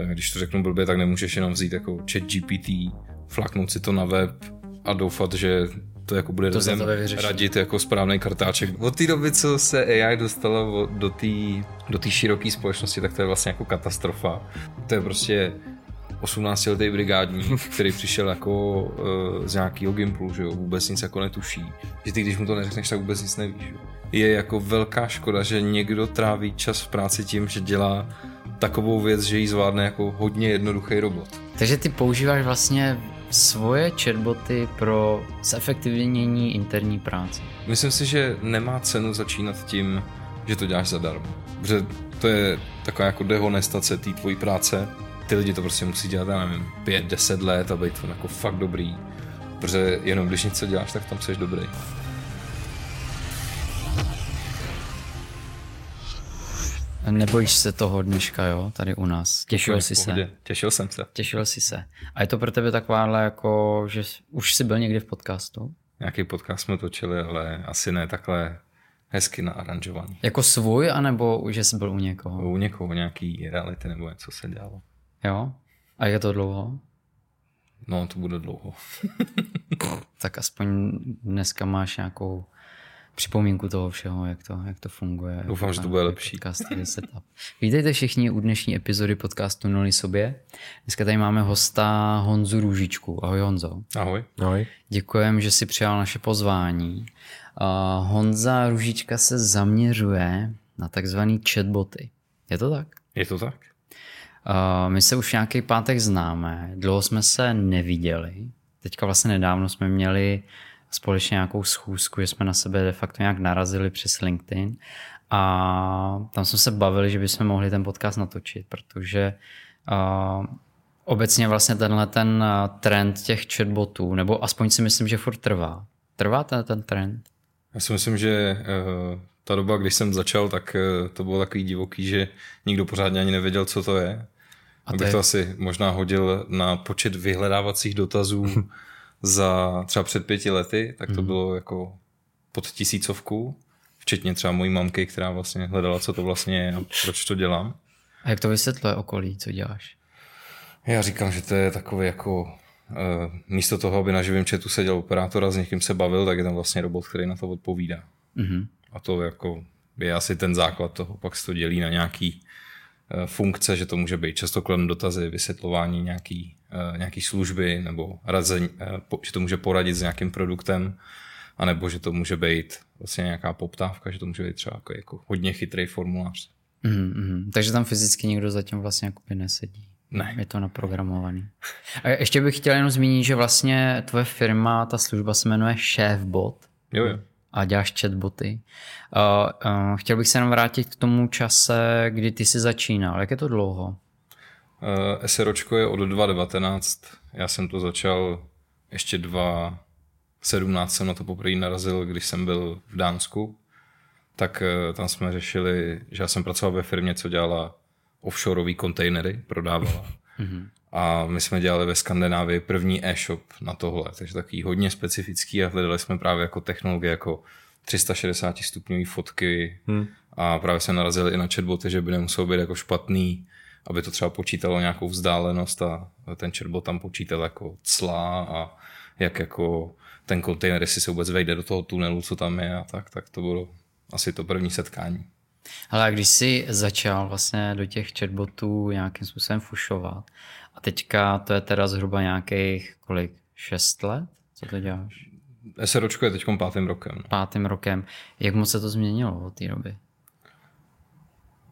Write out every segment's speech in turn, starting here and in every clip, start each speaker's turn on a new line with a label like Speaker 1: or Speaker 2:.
Speaker 1: eh, když to řeknu blbě, tak nemůžeš jenom vzít jako chat GPT, flaknout si to na web a doufat, že to jako bude
Speaker 2: To
Speaker 1: lidem radit jako správný kartáček. Od té doby, co se AI dostalo do té do té široké společnosti, tak to je vlastně jako katastrofa. To je prostě 18-letý brigádník, který přišel jako uh, z nějakého Gimplu, že jo, vůbec nic jako netuší. Že ty, když mu to neřekneš, tak vůbec nic nevíš. Jo. Je jako velká škoda, že někdo tráví čas v práci tím, že dělá takovou věc, že ji zvládne jako hodně jednoduchý robot.
Speaker 2: Takže ty používáš vlastně svoje chatboty pro zefektivnění interní práce.
Speaker 1: Myslím si, že nemá cenu začínat tím, že to děláš zadarmo. Protože to je taková jako dehonestace té tvojí práce. Ty lidi to prostě musí dělat, já nevím, 5-10 let a být to jako fakt dobrý. Protože jenom když něco děláš, tak tam jsi dobrý.
Speaker 2: Nebojíš se toho dneška, jo, tady u nás. Těšil jsi
Speaker 1: V
Speaker 2: se.
Speaker 1: pohodě. Těšil jsem se.
Speaker 2: Těšil jsi se. A je to pro tebe takováhle jako, že už jsi byl někdy v podcastu?
Speaker 1: Nějaký podcast jsme točili, ale asi ne takhle hezky naaranžovaný.
Speaker 2: Jako svůj, anebo že jsi byl u někoho?
Speaker 1: U někoho nějaký reality nebo něco se dělalo.
Speaker 2: Jo? A je to dlouho?
Speaker 1: No, to bude dlouho.
Speaker 2: Tak aspoň dneska máš nějakou připomínku toho všeho, jak to, jak to funguje.
Speaker 1: Doufám, že to bude lepší.
Speaker 2: Podcastový setup. Vítejte všichni u dnešní epizody podcastu Nuli sobě. Dneska tady máme hosta Honzu Růžičku. Ahoj Honzo.
Speaker 1: Ahoj.
Speaker 3: Ahoj.
Speaker 2: Děkujem, že si přijal naše pozvání. Uh, Honza Růžička se zaměřuje na takzvaný chatboty. Je to tak?
Speaker 1: Je to tak?
Speaker 2: Uh, my se už nějaký pátek známe, dlouho jsme se neviděli. Teďka vlastně nedávno jsme měli společně nějakou schůzku, že jsme na sebe de facto nějak narazili přes LinkedIn a tam jsme se bavili, že bychom mohli ten podcast natočit, protože uh, obecně vlastně tenhle ten trend těch chatbotů, nebo aspoň si myslím, že furt trvá. Trvá ten, ten trend?
Speaker 1: Já si myslím, že uh, ta doba, když jsem začal, tak uh, to bylo takový divoký, že nikdo pořádně ani nevěděl, co to je.
Speaker 2: A
Speaker 1: A
Speaker 2: to
Speaker 1: bych
Speaker 2: je-
Speaker 1: to asi možná hodil na počet vyhledávacích dotazů za třeba před pěti lety, tak to bylo jako pod tisícovku, včetně třeba mojí mamky, která vlastně hledala, co to vlastně je a proč to dělám.
Speaker 2: A jak to vysvětluje okolí, co děláš?
Speaker 1: Já říkám, že to je takový jako uh, místo toho, aby na živém chatu seděl operátor a s někým se bavil, tak je tam vlastně robot, který na to odpovídá.
Speaker 2: Mhm.
Speaker 1: A to jako je asi ten základ toho, pak se to dělí na nějaký eh, funkce, že to může být často kladem dotazy, vysvětlování nějaký, eh, nějaký služby, nebo razení, eh, že to může poradit s nějakým produktem, anebo že to může být vlastně nějaká poptávka, že to může být třeba jako, jako hodně chytrý formulář.
Speaker 2: Mhm, mhm. Takže tam fyzicky někdo zatím vlastně jakoby nesedí.
Speaker 1: Ne.
Speaker 2: Je to naprogramovaný. A ještě bych chtěl jenom zmínit, že vlastně tvoje firma, ta služba se jmenuje Chefbot
Speaker 1: Jo, jo.
Speaker 2: A děláš chatboty. Uh, uh, chtěl bych se jenom vrátit k tomu čase, kdy ty jsi začínal. Jak je to dlouho?
Speaker 1: Uh, SROčko je od 2019, já jsem to začal ještě 2017 jsem na to poprvé narazil, když jsem byl v Dánsku, tak uh, tam jsme řešili, že já jsem pracoval ve firmě, co dělala offshoreové kontejnery, prodávala. A my jsme dělali ve Skandinávii první e-shop na tohle, takže takový hodně specifický a hledali jsme právě jako technologie jako 360 stupňové fotky hmm. a právě jsme narazili i na chatboty, že by nemuselo být jako špatný, aby to třeba počítalo nějakou vzdálenost a ten chatbot tam počítal jako cla a jak jako ten kontejner, jestli se vůbec vejde do toho tunelu, co tam je a tak, tak to bylo asi to první setkání.
Speaker 2: Ale a když jsi začal vlastně do těch chatbotů nějakým způsobem fušovat a teďka to je teda zhruba nějakých kolik? Šest let? Co to děláš?
Speaker 1: SROčko je teď pátým rokem. No.
Speaker 2: Pátým rokem. Jak moc se to změnilo od té doby?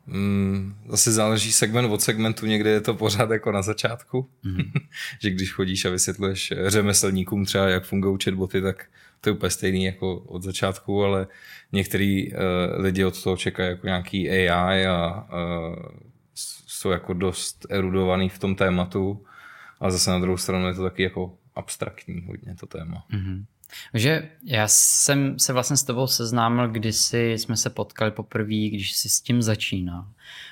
Speaker 1: Mm, zase záleží segment od segmentu, někde je to pořád jako na začátku, mm. že když chodíš a vysvětluješ řemeslníkům třeba, jak fungují chatboty, tak to je úplně stejný jako od začátku, ale některý uh, lidi od toho čekají jako nějaký AI a uh, jsou jako dost erudovaný v tom tématu a zase na druhou stranu je to taky jako abstraktní hodně to téma.
Speaker 2: Mm-hmm. Že já jsem se vlastně s tebou seznámil, kdysi jsme se potkali poprvé, když jsi s tím začínal.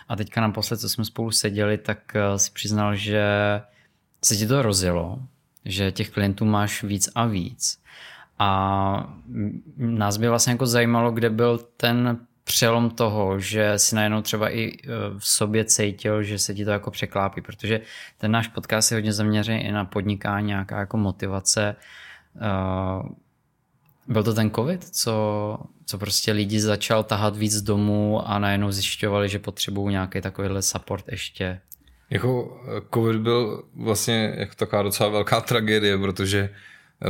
Speaker 2: A teďka naposled, co jsme spolu seděli, tak eh, si přiznal, že se ti to rozjelo, že těch klientů máš víc a víc. A nás by vlastně jako zajímalo, kde byl ten přelom toho, že si najednou třeba i eh, v sobě cítil, že se ti to jako překlápí, protože ten náš podcast je hodně zaměřený i na podnikání, nějaká jako motivace. Eh, byl to ten covid, co, co prostě lidi začal tahat víc domů a najednou zjišťovali, že potřebují nějaký takovýhle support ještě.
Speaker 1: Jako covid byl vlastně jako taková docela velká tragédie, protože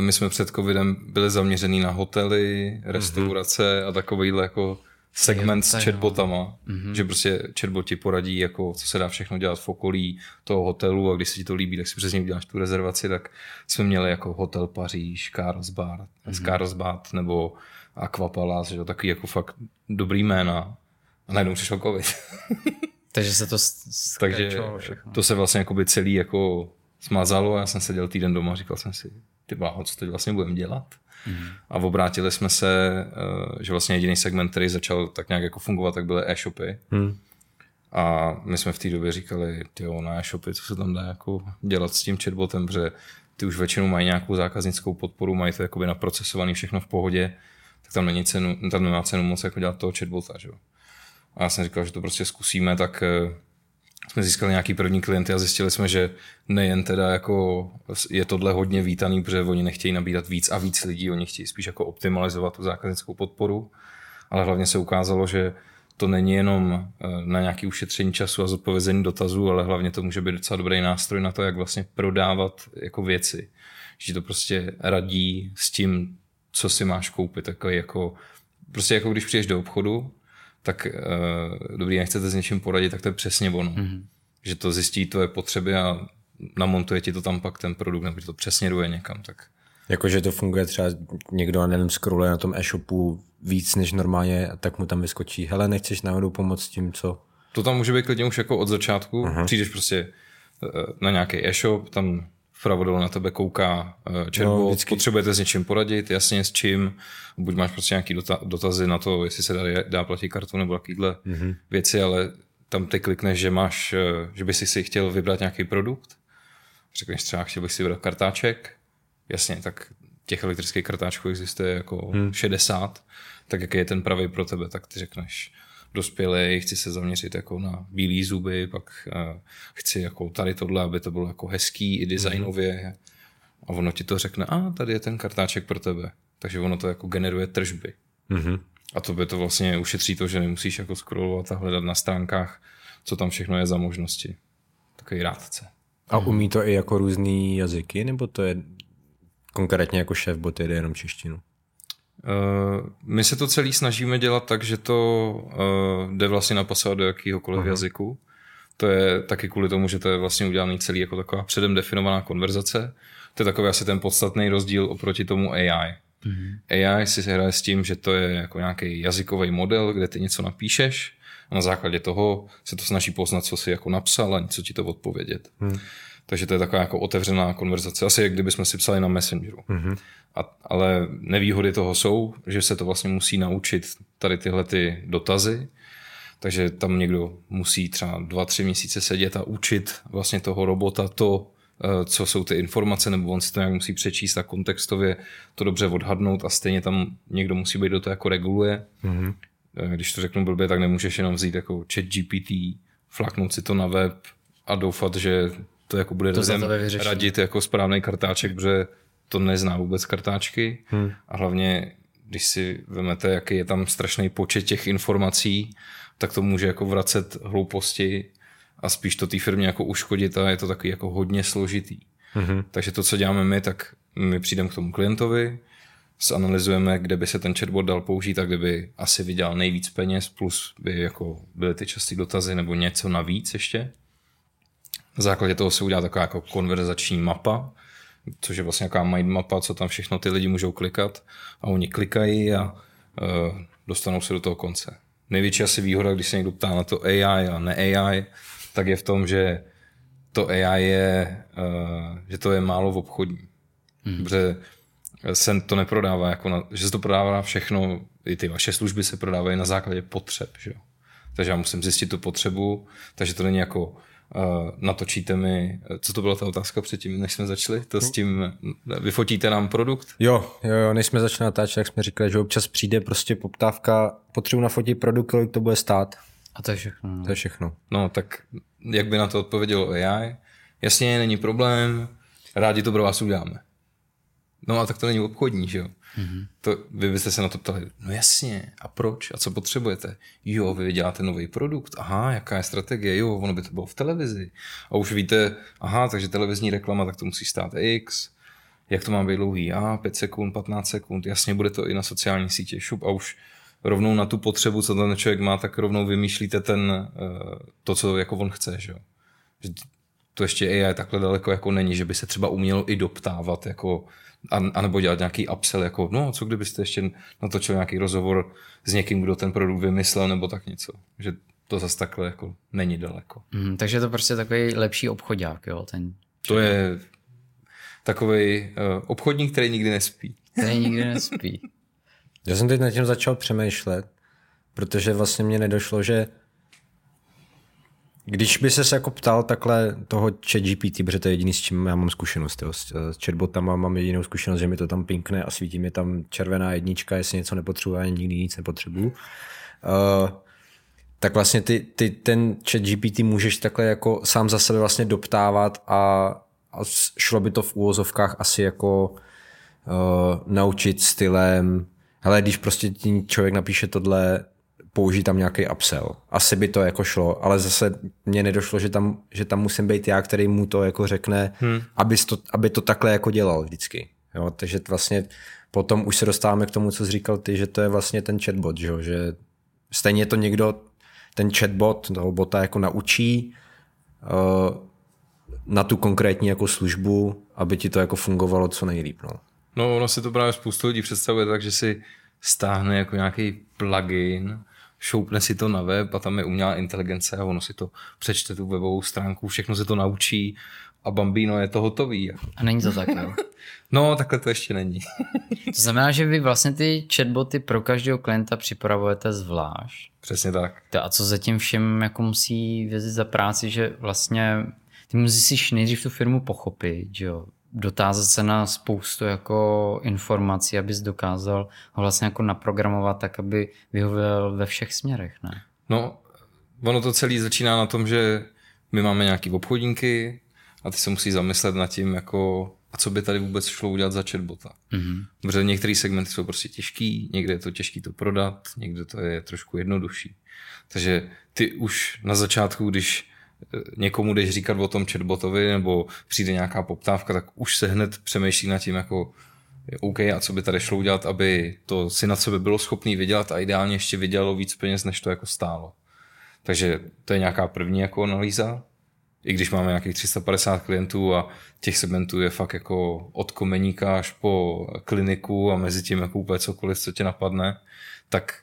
Speaker 1: my jsme před covidem byli zaměřený na hotely, restaurace mm-hmm. a takovýhle jako segment s chatbotama, mm-hmm. že prostě chatboti poradí, jako co se dá všechno dělat v okolí toho hotelu a když se ti to líbí, tak si přesně uděláš tu rezervaci, tak jsme měli jako hotel Paříž, Carlsbad, mm-hmm. Carlsbad nebo Aquapalace, že takový jako fakt dobrý jména a najednou přišel covid.
Speaker 2: Takže se to
Speaker 1: Takže to se vlastně jakoby celý jako smazalo a já jsem seděl týden doma a říkal jsem si, ty báho, co teď vlastně budeme dělat? Mm. A obrátili jsme se, eh, že vlastně jediný segment, který začal tak nějak jako fungovat, tak byly e-shopy. Mm. A my jsme v té době říkali, ty na e-shopy, co se tam dá jako dělat s tím chatbotem, protože ty už většinou mají nějakou zákaznickou podporu, mají to jakoby naprocesovaný všechno v pohodě, tak tam není cenu, tam nemá cenu moc jako dělat toho chatbota, že jo. A já jsem říkal, že to prostě zkusíme, tak eh, jsme získali nějaký první klienty a zjistili jsme, že nejen teda jako je tohle hodně vítaný, protože oni nechtějí nabírat víc a víc lidí, oni chtějí spíš jako optimalizovat tu zákaznickou podporu, ale hlavně se ukázalo, že to není jenom eh, na nějaké ušetření času a zodpovězení dotazů, ale hlavně to může být docela dobrý nástroj na to, jak vlastně prodávat jako věci. Že to prostě radí s tím, co si máš koupit. Takový jako, prostě jako když přijdeš do obchodu tak uh, dobrý, nechcete s něčím poradit, tak to je přesně ono. Mm-hmm. Že to zjistí tvoje potřeby a namontuje ti to tam pak ten produkt, nebo to přesně duje někam. Tak.
Speaker 3: Jakože to funguje třeba někdo, a nevím, scrolluje na tom e-shopu víc než normálně, tak mu tam vyskočí, hele, nechceš náhodou pomoct tím, co?
Speaker 1: To tam může být klidně už jako od začátku, uh-huh. přijdeš prostě eh, na nějaký e-shop, tam vpravo na tebe kouká uh, chatbot, no, potřebujete s něčím poradit, jasně s čím, buď máš prostě nějaký dotazy na to, jestli se dá, dá platit kartu nebo takovýhle mm-hmm. věci, ale tam ty klikneš, že máš, uh, že bys si chtěl vybrat nějaký produkt, řekneš třeba, chtěl bych si vybrat kartáček, jasně, tak těch elektrických kartáčků existuje jako hmm. 60, tak jaký je ten pravý pro tebe, tak ty řekneš, dospělý, chci se zaměřit jako na bílé zuby, pak uh, chci jako tady tohle, aby to bylo jako hezký i designově. Mm. A ono ti to řekne, a tady je ten kartáček pro tebe. Takže ono to jako generuje tržby. Mm-hmm. A to by to vlastně ušetří to, že nemusíš jako scrollovat a hledat na stránkách, co tam všechno je za možnosti. Takový rádce.
Speaker 3: A umí to i jako různý jazyky, nebo to je konkrétně jako šéf bot jede jenom češtinu?
Speaker 1: Uh, my se to celý snažíme dělat tak, že to uh, jde vlastně napasovat do jakýhokoliv uh-huh. jazyku. To je taky kvůli tomu, že to je vlastně udělaný celý jako taková předem definovaná konverzace. To je takový asi ten podstatný rozdíl oproti tomu AI. Uh-huh. AI si hraje s tím, že to je jako nějaký jazykový model, kde ty něco napíšeš a na základě toho se to snaží poznat, co si jako napsal a něco ti to odpovědět. Uh-huh. Takže to je taková jako otevřená konverzace. Asi jak kdyby jsme si psali na Messengeru. Mm-hmm. A, ale nevýhody toho jsou, že se to vlastně musí naučit tady tyhle ty dotazy. Takže tam někdo musí třeba dva, tři měsíce sedět a učit vlastně toho robota to, eh, co jsou ty informace, nebo on si to nějak musí přečíst a kontextově to dobře odhadnout a stejně tam někdo musí být do toho jako reguluje. Mm-hmm. Když to řeknu blbě, tak nemůžeš jenom vzít jako chat GPT, flaknout si to na web a doufat, že to jako bude to radit jako správný kartáček, protože to nezná vůbec kartáčky hmm. a hlavně, když si vemete, jaký je tam strašný počet těch informací, tak to může jako vracet hlouposti a spíš to té firmě jako uškodit a je to taky jako hodně složitý. Hmm. Takže to, co děláme my, tak my přijdeme k tomu klientovi, zanalizujeme, kde by se ten chatbot dal použít a kde by asi vydělal nejvíc peněz, plus by jako byly ty časté dotazy nebo něco navíc ještě. Na základě toho se udělá taková jako konverzační mapa, což je vlastně nějaká mind mapa, co tam všechno ty lidi můžou klikat a oni klikají a uh, dostanou se do toho konce. Největší asi výhoda, když se někdo ptá na to AI a ne AI, tak je v tom, že to AI je, uh, že to je málo v obchodní. Hmm. Protože se to neprodává, jako na, že se to prodává všechno, i ty vaše služby se prodávají na základě potřeb. Že jo? Takže já musím zjistit tu potřebu, takže to není jako uh, natočíte mi, co to byla ta otázka předtím, než jsme začali, to s tím, vyfotíte nám produkt?
Speaker 3: Jo, jo, jo, než jsme začali natáčet, jak jsme říkali, že občas přijde prostě poptávka, potřebuji nafotit produkt, kolik to bude stát.
Speaker 2: A to je všechno. No.
Speaker 3: To je všechno.
Speaker 1: No, tak jak by na to odpovědělo AI? Jasně, není problém, rádi to pro vás uděláme. No a tak to není obchodní, že jo? Mm-hmm. To, vy byste se na to ptali, no jasně, a proč? A co potřebujete? Jo, vy děláte nový produkt, aha, jaká je strategie? Jo, ono by to bylo v televizi. A už víte, aha, takže televizní reklama, tak to musí stát X. Jak to má být dlouhý? A 5 sekund, 15 sekund, jasně, bude to i na sociální sítě, šup a už rovnou na tu potřebu, co ten člověk má, tak rovnou vymýšlíte ten, eh, to, co jako on chce, že jo. To ještě AI takhle daleko jako není, že by se třeba umělo i doptávat, jako, a, anebo dělat nějaký upsell, jako no, co kdybyste ještě natočil nějaký rozhovor s někým, kdo ten produkt vymyslel, nebo tak něco. Že to zase takhle jako není daleko.
Speaker 2: Mm, takže to prostě takový lepší obchodák, jo? Ten...
Speaker 1: To je takový uh, obchodník, který nikdy nespí.
Speaker 2: Který nikdy nespí.
Speaker 3: Já jsem teď nad tím začal přemýšlet, protože vlastně mě nedošlo, že když by se jako ptal takhle toho chat GPT, protože to je jediný, s čím já mám zkušenost, jo, s, s chatbotama mám jedinou zkušenost, že mi to tam pinkne a svítí mi tam červená jednička, jestli něco nepotřebuji, ani nikdy nic nepotřebuju. Uh, tak vlastně ty, ty, ten chat GPT můžeš takhle jako sám za sebe vlastně doptávat a, a šlo by to v úvozovkách asi jako uh, naučit stylem, hele, když prostě ti člověk napíše tohle, použít tam nějaký upsell. Asi by to jako šlo, ale zase mně nedošlo, že tam, že tam musím být já, který mu to jako řekne, hmm. aby, to, aby to takhle jako dělal vždycky. Jo, takže vlastně potom už se dostáváme k tomu, co jsi říkal ty, že to je vlastně ten chatbot, že, že stejně to někdo, ten chatbot toho bota jako naučí uh, na tu konkrétní jako službu, aby ti to jako fungovalo co nejlíp. No.
Speaker 1: No, ono si to právě spoustu lidí představuje tak, že si stáhne jako nějaký plugin, šoupne si to na web a tam je umělá inteligence a ono si to přečte tu webovou stránku, všechno se to naučí a bambino je to hotový.
Speaker 2: A není to tak, jo?
Speaker 1: No, takhle to ještě není.
Speaker 2: to znamená, že vy vlastně ty chatboty pro každého klienta připravujete zvlášť.
Speaker 1: Přesně tak.
Speaker 2: A co zatím všem jako musí vězit za práci, že vlastně ty musíš nejdřív tu firmu pochopit, že jo? Dotázat se na spoustu jako informací, abys dokázal ho vlastně jako naprogramovat tak, aby vyhověl ve všech směrech, ne?
Speaker 1: No, ono to celé začíná na tom, že my máme nějaký obchodníky a ty se musí zamyslet nad tím, jako a co by tady vůbec šlo udělat za chatbota. Mm-hmm. Protože některé segmenty jsou prostě těžký, někde je to těžký to prodat, někde to je trošku jednodušší. Takže ty už na začátku, když někomu jdeš říkat o tom chatbotovi nebo přijde nějaká poptávka, tak už se hned přemýšlí nad tím jako OK, a co by tady šlo udělat, aby to si na sebe bylo schopný vydělat a ideálně ještě vydělalo víc peněz, než to jako stálo. Takže to je nějaká první jako analýza. I když máme nějakých 350 klientů a těch segmentů je fakt jako od komeníka až po kliniku a mezi tím jako úplně cokoliv, co tě napadne, tak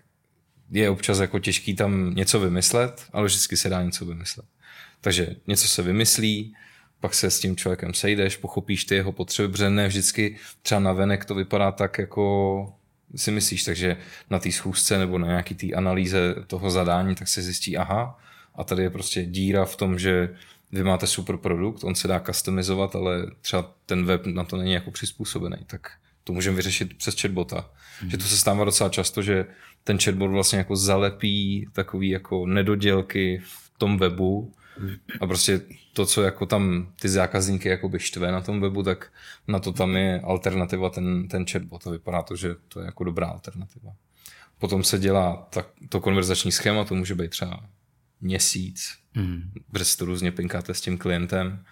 Speaker 1: je občas jako těžký tam něco vymyslet, ale vždycky se dá něco vymyslet. Takže něco se vymyslí, pak se s tím člověkem sejdeš, pochopíš ty jeho potřeby, protože ne vždycky třeba na venek to vypadá tak, jako si myslíš, takže na té schůzce nebo na nějaký té analýze toho zadání, tak se zjistí, aha, a tady je prostě díra v tom, že vy máte super produkt, on se dá customizovat, ale třeba ten web na to není jako přizpůsobený, tak to můžeme vyřešit přes chatbota. Hmm. Že to se stává docela často, že ten chatbot vlastně jako zalepí takový jako nedodělky v tom webu, a prostě to, co jako tam ty zákazníky jakoby štve na tom webu, tak na to tam je alternativa ten, ten chatbot. A vypadá to, že to je jako dobrá alternativa. Potom se dělá tak, to konverzační schéma, to může být třeba měsíc, mm. protože to různě pinkáte s tím klientem.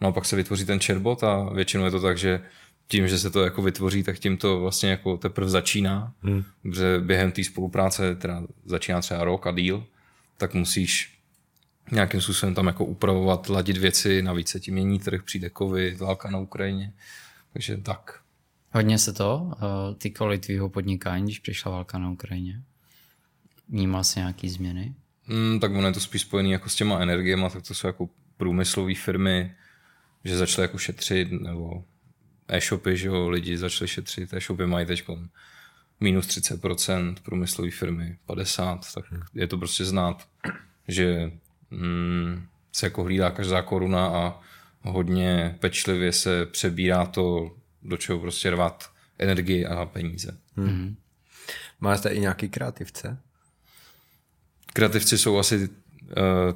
Speaker 1: No a pak se vytvoří ten chatbot a většinou je to tak, že tím, že se to jako vytvoří, tak tím to vlastně jako teprve začíná, mm. protože během té spolupráce, teda začíná třeba rok a díl, tak musíš nějakým způsobem tam jako upravovat, ladit věci, navíc se tím mění trh, přijde covid, válka na Ukrajině, takže tak.
Speaker 2: Hodně se to uh, týkalo tvýho podnikání, když přišla válka na Ukrajině? Vnímal se nějaký změny?
Speaker 1: Mm, tak ono je to spíš spojené jako s těma energiemi, tak to jsou jako průmyslové firmy, že začaly jako šetřit, nebo e-shopy, že jo, lidi začali šetřit, e-shopy mají teď minus 30%, průmyslové firmy 50%, tak je to prostě znát, že mm, se jako hlídá každá koruna a hodně pečlivě se přebírá to, do čeho prostě rvat energii a peníze. Hmm.
Speaker 3: Máte i nějaký kreativce?
Speaker 1: Kreativci jsou asi uh,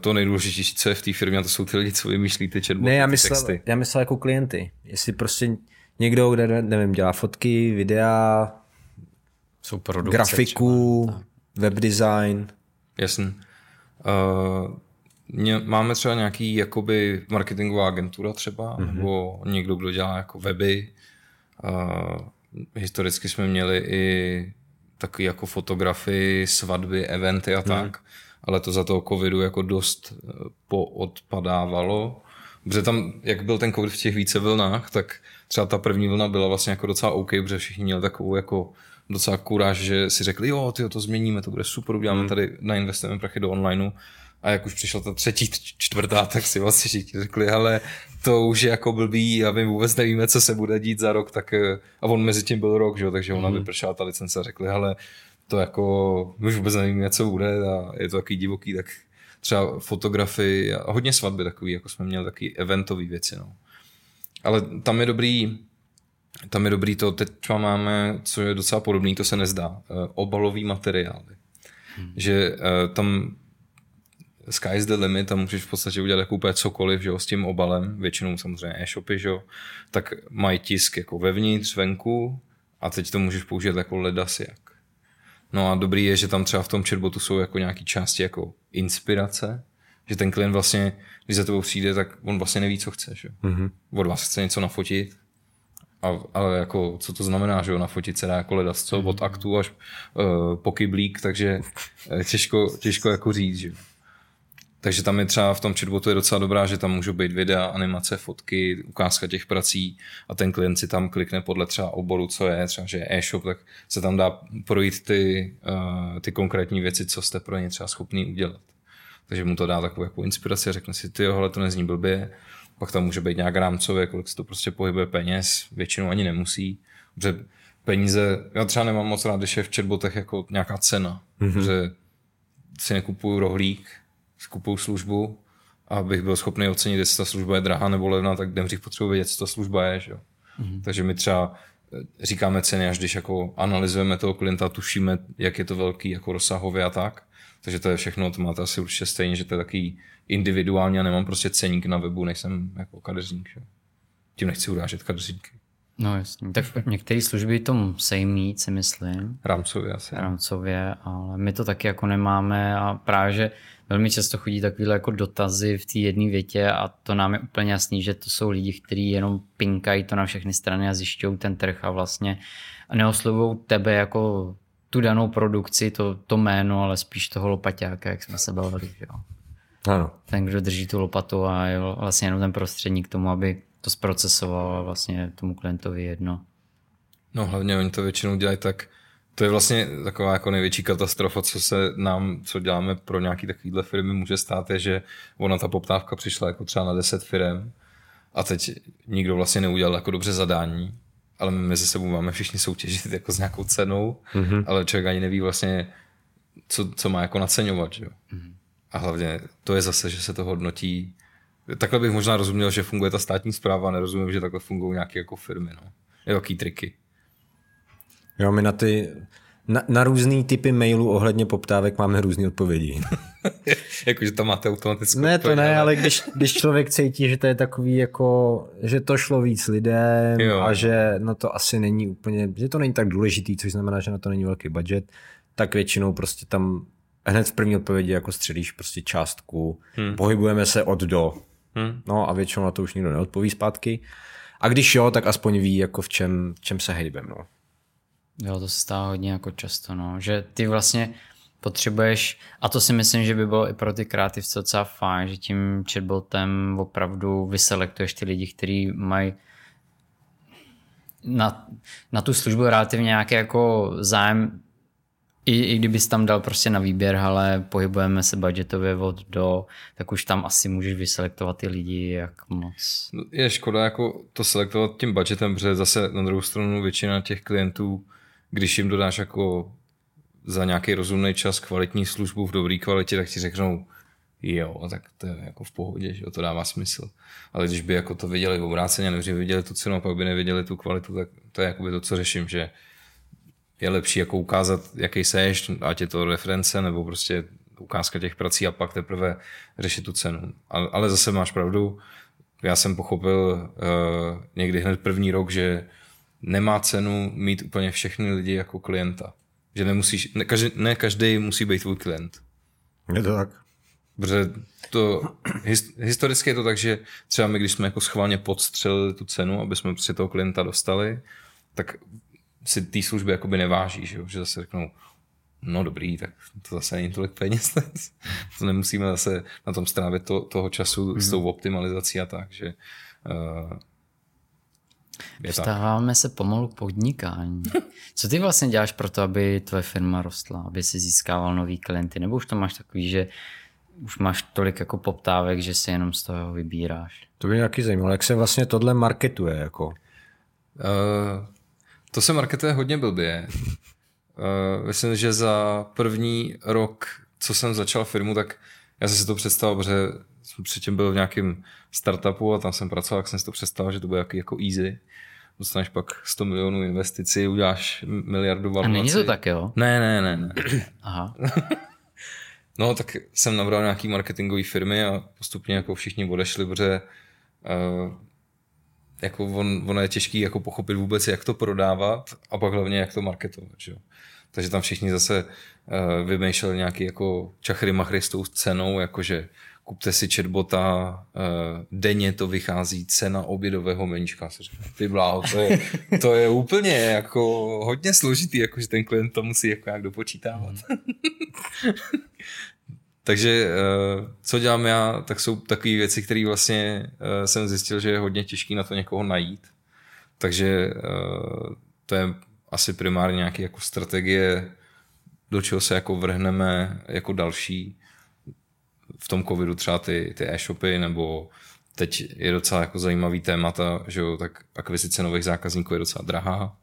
Speaker 1: to nejdůležitější, co je v té firmě, a to jsou ty lidi, co vymýšlí ty chatboty,
Speaker 3: Ne, já myslel,
Speaker 1: texty.
Speaker 3: já myslel jako klienty. Jestli prostě někdo, kde, nevím, dělá fotky, videa,
Speaker 2: Jsou produkce
Speaker 3: grafiku, web design.
Speaker 1: Jasný. Uh, máme třeba nějaký jakoby marketingová agentura třeba, mm-hmm. nebo někdo, kdo dělá jako weby. Uh, historicky jsme měli i taky jako fotografii, svatby, eventy a tak, ale to za toho covidu jako dost eh, poodpadávalo. Protože tam, jak byl ten covid v těch více vlnách, tak třeba ta první vlna byla vlastně jako docela OK, protože všichni měli takovou jako docela kuráž, že si řekli, jo, ty to změníme, to bude super, uděláme tady, nainvestujeme prachy do onlineu. A jak už přišla ta třetí, čtvrtá, tak si vlastně všichni řekli, ale to už je jako blbý a my vůbec nevíme, co se bude dít za rok, tak eh, a on mezi tím byl rok, že jo, takže ona vypršela ta licence a řekli, ale to jako, my už vůbec nevíme, co bude a je to takový divoký, tak třeba fotografii a hodně svatby takový, jako jsme měli taky eventový věci, no. Ale tam je dobrý, tam je dobrý to, teď třeba máme, co je docela podobný, to se nezdá, eh, obalový materiály. Hmm. Že eh, tam sky is the limit, tam můžeš v podstatě udělat jako úplně cokoliv, že jo, s tím obalem, většinou samozřejmě e-shopy, že jo, tak mají tisk jako vevnitř, venku a teď to můžeš použít jako ledas jak. No a dobrý je, že tam třeba v tom chatbotu jsou jako nějaké části jako inspirace, že ten klient vlastně, když za tebou přijde, tak on vlastně neví, co chce, že? Mm-hmm. Od vás chce něco nafotit, a, ale jako, co to znamená, že jo, nafotit se dá jako ledas, co, od aktu až uh, po kyblík, takže eh, těžko, těžko jako říct, že. Takže tam je třeba v tom chatbotu je docela dobrá, že tam můžou být videa, animace, fotky, ukázka těch prací a ten klient si tam klikne podle třeba oboru, co je, třeba že je e-shop, tak se tam dá projít ty, uh, ty konkrétní věci, co jste pro ně třeba schopný udělat. Takže mu to dá takovou jako inspiraci řekne si, ty hele, to nezní blbě, pak tam může být nějak rámcově, kolik se to prostě pohybuje peněz, většinou ani nemusí, protože peníze, já třeba nemám moc rád, když je v chatbotech jako nějaká cena, mm-hmm. protože si nekupuju rohlík, skupuju službu a abych byl schopný ocenit, jestli ta služba je drahá nebo levná, tak nejdřív potřebuji vědět, co ta služba je. Že? Mm-hmm. Takže my třeba eh, říkáme ceny, až když jako analyzujeme toho klienta, tušíme, jak je to velký jako rozsahově a tak. Takže to je všechno, to máte asi určitě stejně, že to je takový individuální a nemám prostě ceník na webu, nejsem jako kadeřník. Že? Tím nechci urážet kadeřníky.
Speaker 2: No jasně, tak některé služby to musí mít, si myslím.
Speaker 1: Rámcově asi.
Speaker 2: Rámcově, ale my to taky jako nemáme a právě, že velmi často chodí takovýhle jako dotazy v té jedné větě a to nám je úplně jasný, že to jsou lidi, kteří jenom pinkají to na všechny strany a zjišťují ten trh a vlastně neoslovují tebe jako tu danou produkci, to, to jméno, ale spíš toho lopaťáka, jak jsme se bavili. Jo.
Speaker 3: Ano.
Speaker 2: Ten, kdo drží tu lopatu a je vlastně jenom ten prostředník k tomu, aby to zprocesoval a vlastně tomu klientovi jedno.
Speaker 1: No hlavně oni to většinou dělají tak, to je vlastně taková jako největší katastrofa, co se nám, co děláme pro nějaký takovýhle firmy může stát, je, že ona ta poptávka přišla jako třeba na 10 firm a teď nikdo vlastně neudělal jako dobře zadání, ale my mezi sebou máme všichni soutěžit jako s nějakou cenou, mm-hmm. ale člověk ani neví vlastně, co, co má jako naceňovat, že jo. Mm-hmm. A hlavně to je zase, že se to hodnotí. Takhle bych možná rozuměl, že funguje ta státní zpráva, nerozumím, že takhle fungují nějaké jako firmy, no. Jaký triky.
Speaker 3: Jo, my na ty, na, na různý typy mailů ohledně poptávek máme různé odpovědi.
Speaker 1: Jakože tam máte automatickou
Speaker 3: Ne, to ne, ale když, když člověk cítí, že to je takový jako, že to šlo víc lidem
Speaker 1: Jo.
Speaker 3: a že no to asi není úplně, že to není tak důležitý, což znamená, že na to není velký budget, tak většinou prostě tam hned v první odpovědi jako střelíš prostě částku, hmm. pohybujeme se od do.
Speaker 1: Hmm.
Speaker 3: No a většinou na to už nikdo neodpoví zpátky. A když jo, tak aspoň ví, jako v čem, v čem se hejbem. No.
Speaker 2: Jo, to se stává hodně jako často, no. Že ty vlastně potřebuješ, a to si myslím, že by bylo i pro ty kreativce docela fajn, že tím chatbotem opravdu vyselektuješ ty lidi, kteří mají na, na tu službu relativně nějaký jako zájem, i, i kdybys tam dal prostě na výběr, ale pohybujeme se budgetově od do, tak už tam asi můžeš vyselektovat ty lidi, jak moc.
Speaker 1: No, Je škoda jako to selektovat tím budgetem, protože zase na druhou stranu většina těch klientů, když jim dodáš jako za nějaký rozumný čas kvalitní službu v dobré kvalitě, tak ti řeknou, jo, tak to je jako v pohodě, že to dává smysl. Ale když by jako to viděli obráceně, než by viděli tu cenu a pak by neviděli tu kvalitu, tak to je jakoby to, co řeším, že je lepší jako ukázat, jaký seš, ať je to reference nebo prostě ukázka těch prací a pak teprve řešit tu cenu. Ale zase máš pravdu, já jsem pochopil uh, někdy hned první rok, že nemá cenu mít úplně všechny lidi jako klienta. Že nemusíš, ne každý, ne každý musí být tvůj klient.
Speaker 3: Je to tak.
Speaker 1: Protože to, his, historicky je to tak, že třeba my, když jsme jako schválně podstřelili tu cenu, aby jsme prostě toho klienta dostali, tak si té služby jakoby neváží, že, že zase řeknou, no dobrý, tak to zase není tolik peněz, to nemusíme zase na tom strávit to, toho času mm. s tou optimalizací a tak, že uh,
Speaker 2: Dostáváme se pomalu k podnikání. Co ty vlastně děláš pro to, aby tvoje firma rostla, aby si získával nový klienty? Nebo už to máš takový, že už máš tolik jako poptávek, že si jenom z toho vybíráš?
Speaker 3: To by mě taky zajímalo, jak se vlastně tohle marketuje? Jako? Uh,
Speaker 1: to se marketuje hodně blbě. Uh, myslím, že za první rok, co jsem začal firmu, tak já jsem si to představil, protože jsem předtím byl v nějakém startupu a tam jsem pracoval, tak jsem si to představil, že to bude jako, easy. Dostaneš pak 100 milionů investici, uděláš miliardu valuaci.
Speaker 2: A není to tak, jo?
Speaker 1: Ne, ne, ne. ne. Aha. no, tak jsem nabral nějaký marketingové firmy a postupně jako všichni odešli, protože uh, jako on, ono je těžký jako pochopit vůbec, jak to prodávat a pak hlavně, jak to marketovat. Že? Takže tam všichni zase uh, vymýšleli nějaký jako čachry machry s tou cenou, jakože kupte si chatbota, uh, denně to vychází cena obědového menčka. Ty bláho, to je, to je úplně jako hodně složitý, jakože ten klient to musí jako jak dopočítávat. Takže uh, co dělám já, tak jsou takové věci, které vlastně uh, jsem zjistil, že je hodně těžké na to někoho najít. Takže uh, to je asi primárně nějaké jako strategie, do čeho se jako vrhneme jako další v tom covidu třeba ty, ty e-shopy, nebo teď je docela jako zajímavý témata, že jo, tak akvizice nových zákazníků je docela drahá,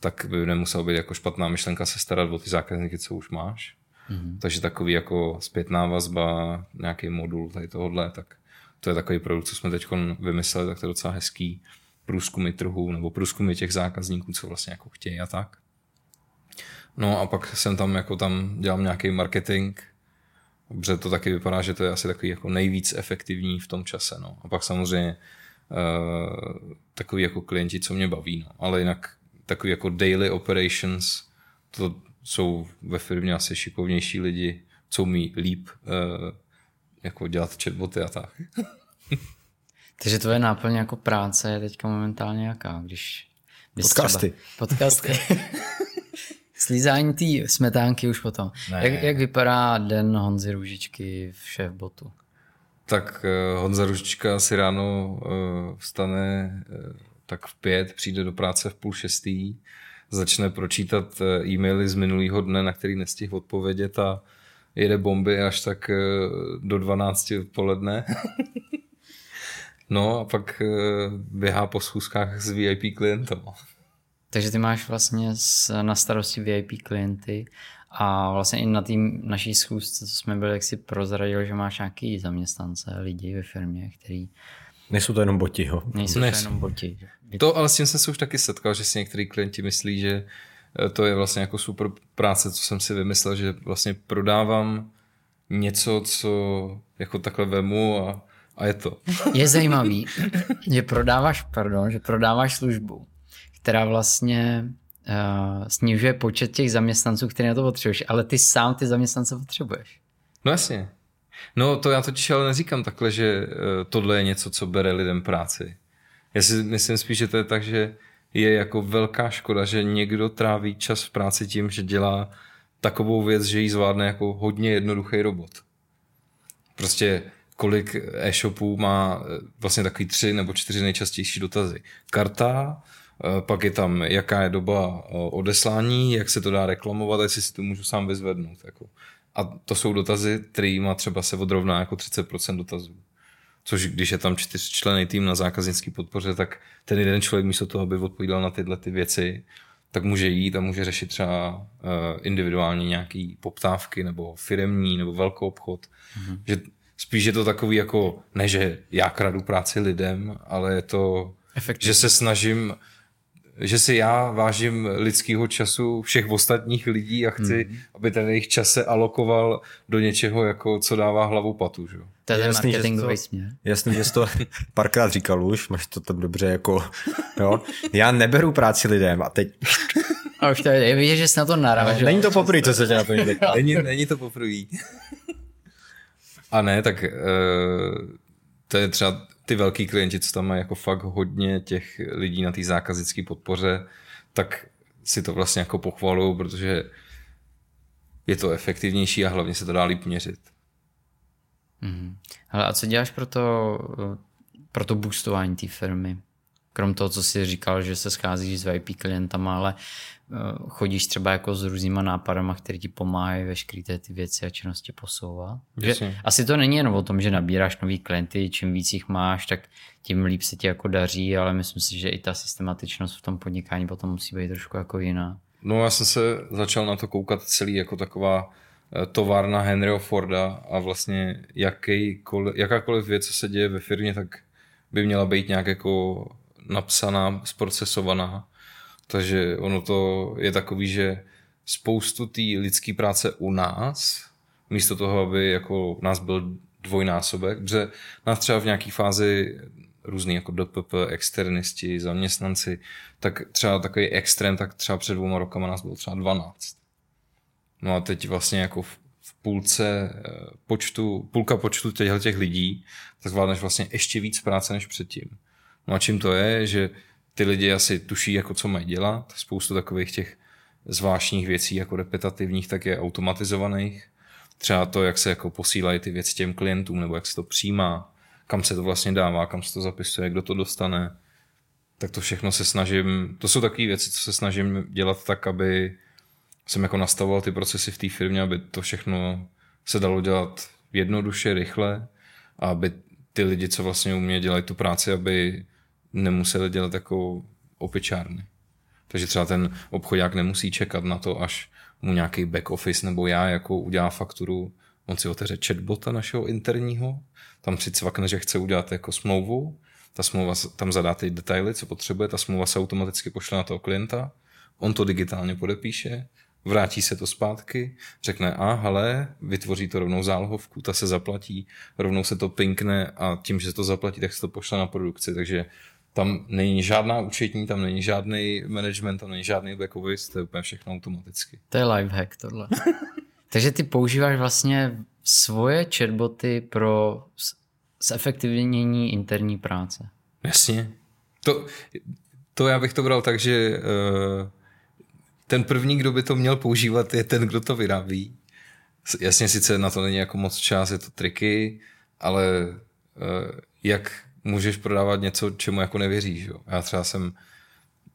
Speaker 1: tak by nemusela být jako špatná myšlenka se starat o ty zákazníky, co už máš. Mm-hmm. Takže takový jako zpětná vazba, nějaký modul tady tohohle, tak to je takový produkt, co jsme teď vymysleli, tak to je docela hezký průzkumy trhu nebo průzkumy těch zákazníků, co vlastně jako chtějí a tak. No a pak jsem tam jako tam dělám nějaký marketing, Protože to taky vypadá, že to je asi takový jako nejvíc efektivní v tom čase. No. A pak samozřejmě uh, takový jako klienti, co mě baví. No. Ale jinak takový jako daily operations, to jsou ve firmě asi šikovnější lidi, co umí líp uh, jako dělat chatboty a tak.
Speaker 2: Takže tvoje náplň jako práce je teďka momentálně jaká? Když
Speaker 3: Podcasty.
Speaker 2: Třeba, podcasty. Slízání té smetánky už potom. Jak, jak vypadá den Honzy Růžičky v šéfbotu?
Speaker 1: Tak uh, Honza Růžička si ráno uh, vstane tak v pět, přijde do práce v půl šestý, začne pročítat uh, e-maily z minulého dne, na který nestihl odpovědět a jede bomby až tak uh, do 12 odpoledne. no a pak uh, běhá po schůzkách s VIP klientem.
Speaker 2: Takže ty máš vlastně na starosti VIP klienty a vlastně i na tým naší schůzce, co jsme byli, jak si prozradil, že máš nějaký zaměstnance, lidi ve firmě, který
Speaker 3: Nejsou to jenom boti, jo.
Speaker 2: Nejsou to jenom boti.
Speaker 1: To, ale s tím jsem se už taky setkal, že si některý klienti myslí, že eh, to je vlastně jako super práce, co jsem si vymyslel, že vlastně prodávám něco, co jako takhle vemu a, a je to.
Speaker 2: Je zajímavý, že prodáváš, pardon, že prodáváš službu, která vlastně uh, snižuje počet těch zaměstnanců, které na to potřebuješ, ale ty sám ty zaměstnance potřebuješ.
Speaker 1: No jasně. No to já totiž ale neříkám takhle, že uh, tohle je něco, co bere lidem práci. Já si myslím spíš, že to je tak, že je jako velká škoda, že někdo tráví čas v práci tím, že dělá takovou věc, že ji zvládne jako hodně jednoduchý robot. Prostě kolik e-shopů má eh, vlastně takový tři nebo čtyři nejčastější dotazy. Karta, Eh, pak je tam, jaká je doba eh, odeslání, jak se to dá reklamovat, jestli si to můžu sám vyzvednout. Jako. A to jsou dotazy, má třeba se odrovná jako 30% dotazů. Což když je tam čtyřčlený tým na zákaznický podpoře, tak ten jeden člověk místo toho, aby odpovídal na tyhle ty věci, tak může jít a může řešit třeba eh, individuálně nějaký poptávky nebo firemní nebo velkou obchod. Mm-hmm. Že spíš je to takový jako, ne že já kradu práci lidem, ale je to,
Speaker 2: Efektivní.
Speaker 1: že se snažím, že si já vážím lidského času všech ostatních lidí a chci, mm. aby ten jejich čas se alokoval do něčeho, jako co dává hlavu patu. Že? jo.
Speaker 2: To je ten
Speaker 3: Jasný, že
Speaker 2: marketingový
Speaker 3: to-
Speaker 2: směr.
Speaker 3: Jasný, že jsi to párkrát říkal už, máš to tam dobře jako, jo. Já neberu práci lidem a teď,
Speaker 2: A už to je, vidět, že jsi na to narážel.
Speaker 3: není to poprvé, co se tě na to někde.
Speaker 1: Není, není to poprvé. A ne, tak uh, to je třeba ty velký klienti, co tam mají jako fakt hodně těch lidí na té zákaznické podpoře, tak si to vlastně jako pochvalují, protože je to efektivnější a hlavně se to dá líp měřit.
Speaker 2: Mhm. Hele, a co děláš pro to, eh, pro to boostování té firmy? Krom toho, co jsi říkal, že se scházíš s VIP klientama, ale eh, chodíš třeba jako s různýma nápadama, které ti pomáhají veškeré ty ty věci a činnosti posouvat. Že, asi to není jenom o tom, že nabíráš nový klienty, čím víc jich máš, tak tím líp se ti jako daří, ale myslím si, že i ta systematičnost v tom podnikání potom musí být trošku jako jiná.
Speaker 1: No já jsem se začal na to koukat celý jako taková eh, továrna Henryho Forda a vlastně jakýkoliv, jakákoliv věc, co se děje ve firmě, tak by měla být nějak jako napsaná, zprocesovaná. Takže ono to je takový, že spoustu té lidské práce u nás, místo toho, aby jako nás byl dvojnásobek, protože nás třeba v nějaké fázi různý jako DPP, externisti, zaměstnanci, tak třeba takový extrém, tak třeba před dvouma rokama nás bylo třeba 12. No a teď vlastně jako v, v půlce eh, počtu, půlka počtu těch lidí, tak zvládneš vlastně ještě víc práce než předtím. No a čím to je, že ty lidi asi tuší, jako co mají dělat, spoustu takových těch zvláštních věcí, jako repetitivních, tak je automatizovaných. Třeba to, jak se jako posílají ty věci těm klientům, nebo jak se to přijímá, kam se to vlastně dává, kam se to zapisuje, kdo to dostane. Tak to všechno se snažím, to jsou takové věci, co se snažím dělat tak, aby jsem jako nastavoval ty procesy v té firmě, aby to všechno se dalo dělat jednoduše, rychle a aby ty lidi, co vlastně u mě dělají tu práci, aby nemuseli dělat jako opičárny. Takže třeba ten obchodák nemusí čekat na to, až mu nějaký back office nebo já jako udělá fakturu, on si otevře chatbota našeho interního, tam si cvakne, že chce udělat jako smlouvu, ta smlouva, tam zadá ty detaily, co potřebuje, ta smlouva se automaticky pošle na toho klienta, on to digitálně podepíše, vrátí se to zpátky, řekne, a hele, vytvoří to rovnou zálohovku, ta se zaplatí, rovnou se to pinkne a tím, že se to zaplatí, tak se to pošle na produkci, takže tam není žádná účetní, tam není žádný management, tam není žádný back office, to je úplně všechno automaticky.
Speaker 2: To je lifehack tohle. Takže ty používáš vlastně svoje chatboty pro zefektivnění interní práce.
Speaker 1: Jasně. To, to já bych to bral tak, že uh, ten první, kdo by to měl používat, je ten, kdo to vyrábí. Jasně, sice na to není jako moc čas, je to triky, ale uh, jak můžeš prodávat něco, čemu jako nevěříš. Jo? Já třeba jsem,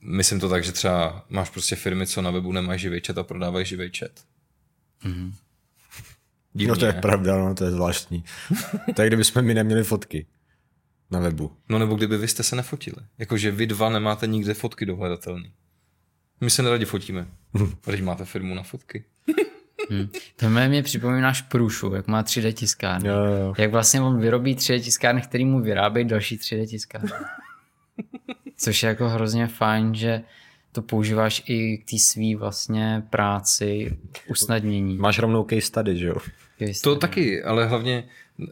Speaker 1: myslím to tak, že třeba máš prostě firmy, co na webu nemají živý chat a prodávají živý chat. Mm-hmm.
Speaker 3: No to je pravda, no, to je zvláštní. tak kdybychom my neměli fotky na webu.
Speaker 1: No nebo kdyby vy jste se nefotili. Jakože vy dva nemáte nikde fotky dohledatelný. My se neradi fotíme. Když máte firmu na fotky.
Speaker 2: Hmm. To mě, mě připomínáš průšu, jak má 3D tiskárny.
Speaker 3: Jo, jo.
Speaker 2: Jak vlastně on vyrobí 3D tiskárny, který mu vyrábějí další 3D tiskárny. Což je jako hrozně fajn, že to používáš i k té svý vlastně práci, usnadnění.
Speaker 3: Máš rovnou case study, že jo?
Speaker 1: To taky, ale hlavně uh,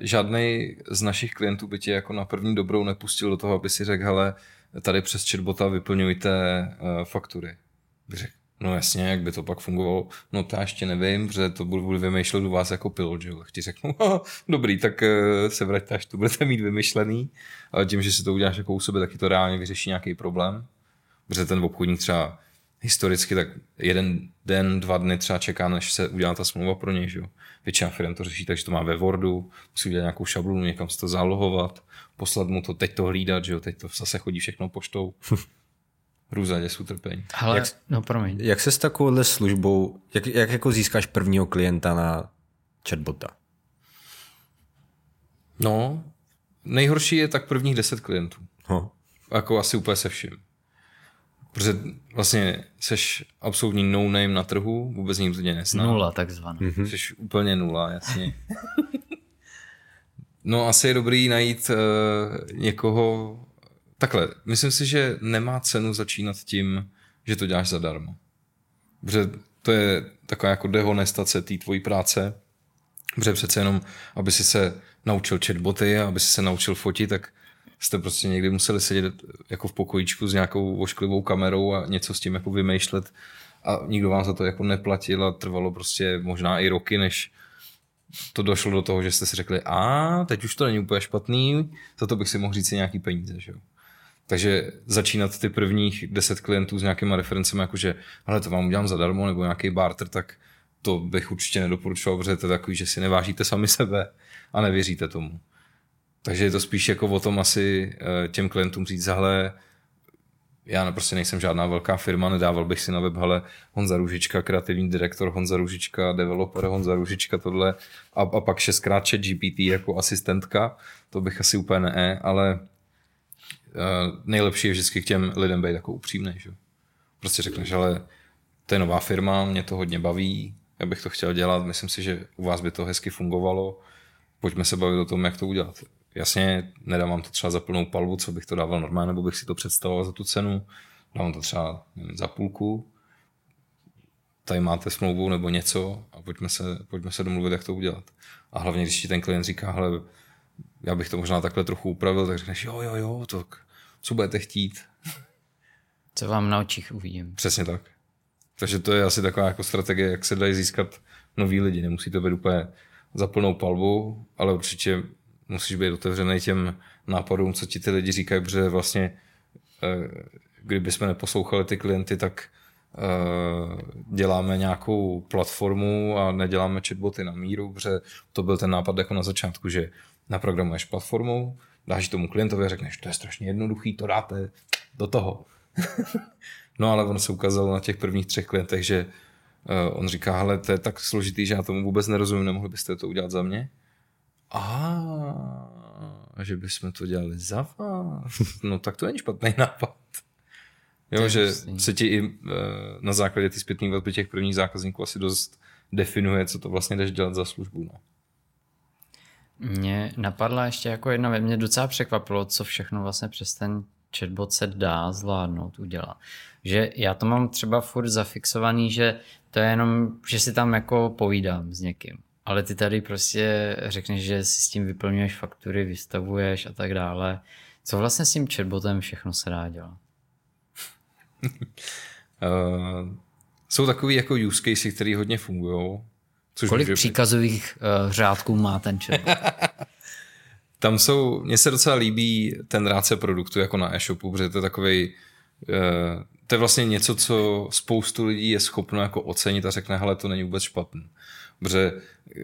Speaker 1: žádný z našich klientů by tě jako na první dobrou nepustil do toho, aby si řekl, hele, tady přes chatbota vyplňujte uh, faktury. Bych řekl, no jasně, jak by to pak fungovalo, no to já ještě nevím, protože to budu, budu vymýšlet u vás jako pilot, že jo. Tak ti řeknu, "Aha, dobrý, tak uh, se vraťte, až to budete mít vymyšlený, ale tím, že si to uděláš jako u sebe, taky to reálně vyřeší nějaký problém. Protože ten obchodník třeba historicky tak jeden den, dva dny třeba čeká, než se udělá ta smlouva pro něj. Že? jo. Většina firm to řeší, takže to má ve Wordu, musí udělat nějakou šablonu, někam se to zálohovat, poslat mu to, teď to hlídat, že jo? teď to zase chodí všechno poštou. Růza děs utrpení.
Speaker 2: Ale,
Speaker 3: Jak-
Speaker 2: no promiň.
Speaker 3: Jak se s takovouhle službou, jak, jak jako získáš prvního klienta na chatbota?
Speaker 1: No, nejhorší je tak prvních deset klientů.
Speaker 3: No.
Speaker 1: Jako asi úplně se vším. Protože vlastně seš absolutní no-name na trhu, vůbec nikdo tě nezná.
Speaker 2: Nula takzvaná.
Speaker 1: Jsi úplně nula, jasně. No asi je dobrý najít uh, někoho, takhle, myslím si, že nemá cenu začínat tím, že to děláš zadarmo. Protože to je taková jako dehonestace té tvojí práce, protože přece jenom, aby si se naučil chatboty a aby si se naučil fotit, tak jste prostě někdy museli sedět jako v pokojíčku s nějakou ošklivou kamerou a něco s tím jako vymýšlet a nikdo vám za to jako neplatil a trvalo prostě možná i roky, než to došlo do toho, že jste si řekli, a teď už to není úplně špatný, za to bych si mohl říct si nějaký peníze. Že jo? Takže začínat ty prvních deset klientů s nějakýma referencemi, jakože ale to vám udělám zadarmo, nebo nějaký barter, tak to bych určitě nedoporučoval, protože to je takový, že si nevážíte sami sebe a nevěříte tomu. Takže je to spíš jako o tom asi eh, těm klientům říct, zahle, já prostě nejsem žádná velká firma, nedával bych si na web, ale Honza Růžička, kreativní direktor, Honza Růžička, developer, Honza Růžička, tohle a, a pak šestkrát chat GPT jako asistentka, to bych asi úplně ne, ale nejlepší je vždycky k těm lidem být jako upřímný, že? Prostě řekneš, ale to je nová firma, mě to hodně baví, já bych to chtěl dělat, myslím si, že u vás by to hezky fungovalo, pojďme se bavit o tom, jak to udělat. Jasně, nedávám to třeba za plnou palbu, co bych to dával normálně, nebo bych si to představoval za tu cenu. Dávám to třeba nevím, za půlku. Tady máte smlouvu nebo něco a pojďme se, pojďme se domluvit, jak to udělat. A hlavně, když ti ten klient říká, hele, já bych to možná takhle trochu upravil, tak řekneš, jo, jo, jo, tak co budete chtít?
Speaker 2: Co vám na očích uvidím.
Speaker 1: Přesně tak. Takže to je asi taková jako strategie, jak se dají získat noví lidi. Nemusí to být úplně za plnou palbu, ale určitě musíš být otevřený těm nápadům, co ti ty lidi říkají, protože vlastně eh, kdyby jsme neposlouchali ty klienty, tak eh, děláme nějakou platformu a neděláme chatboty na míru, protože to byl ten nápad jako na začátku, že naprogramuješ platformu, dáš tomu klientovi a řekneš, to je strašně jednoduchý, to dáte do toho. no ale on se ukázal na těch prvních třech klientech, že uh, on říká, hele, to je tak složitý, že já tomu vůbec nerozumím, nemohli byste to udělat za mě? A že bychom to dělali za vás. No tak to není špatný nápad. Jo, že se ti i uh, na základě ty zpětných vazby těch prvních zákazníků asi dost definuje, co to vlastně jdeš dělat za službu. No.
Speaker 2: Mě napadla ještě jako jedna, mě docela překvapilo, co všechno vlastně přes ten chatbot se dá zvládnout, udělat. Že já to mám třeba furt zafixovaný, že to je jenom, že si tam jako povídám s někým. Ale ty tady prostě řekneš, že si s tím vyplňuješ faktury, vystavuješ a tak dále. Co vlastně s tím chatbotem všechno se dá dělat?
Speaker 1: uh, jsou takový jako use case, které hodně fungují.
Speaker 2: Kolik může... příkazových uh, řádků má ten chatbot?
Speaker 1: Tam jsou, mně se docela líbí ten rádce produktu jako na e-shopu, protože to je takový, uh, to je vlastně něco, co spoustu lidí je schopno jako ocenit a řekne, hele, to není vůbec špatný. Protože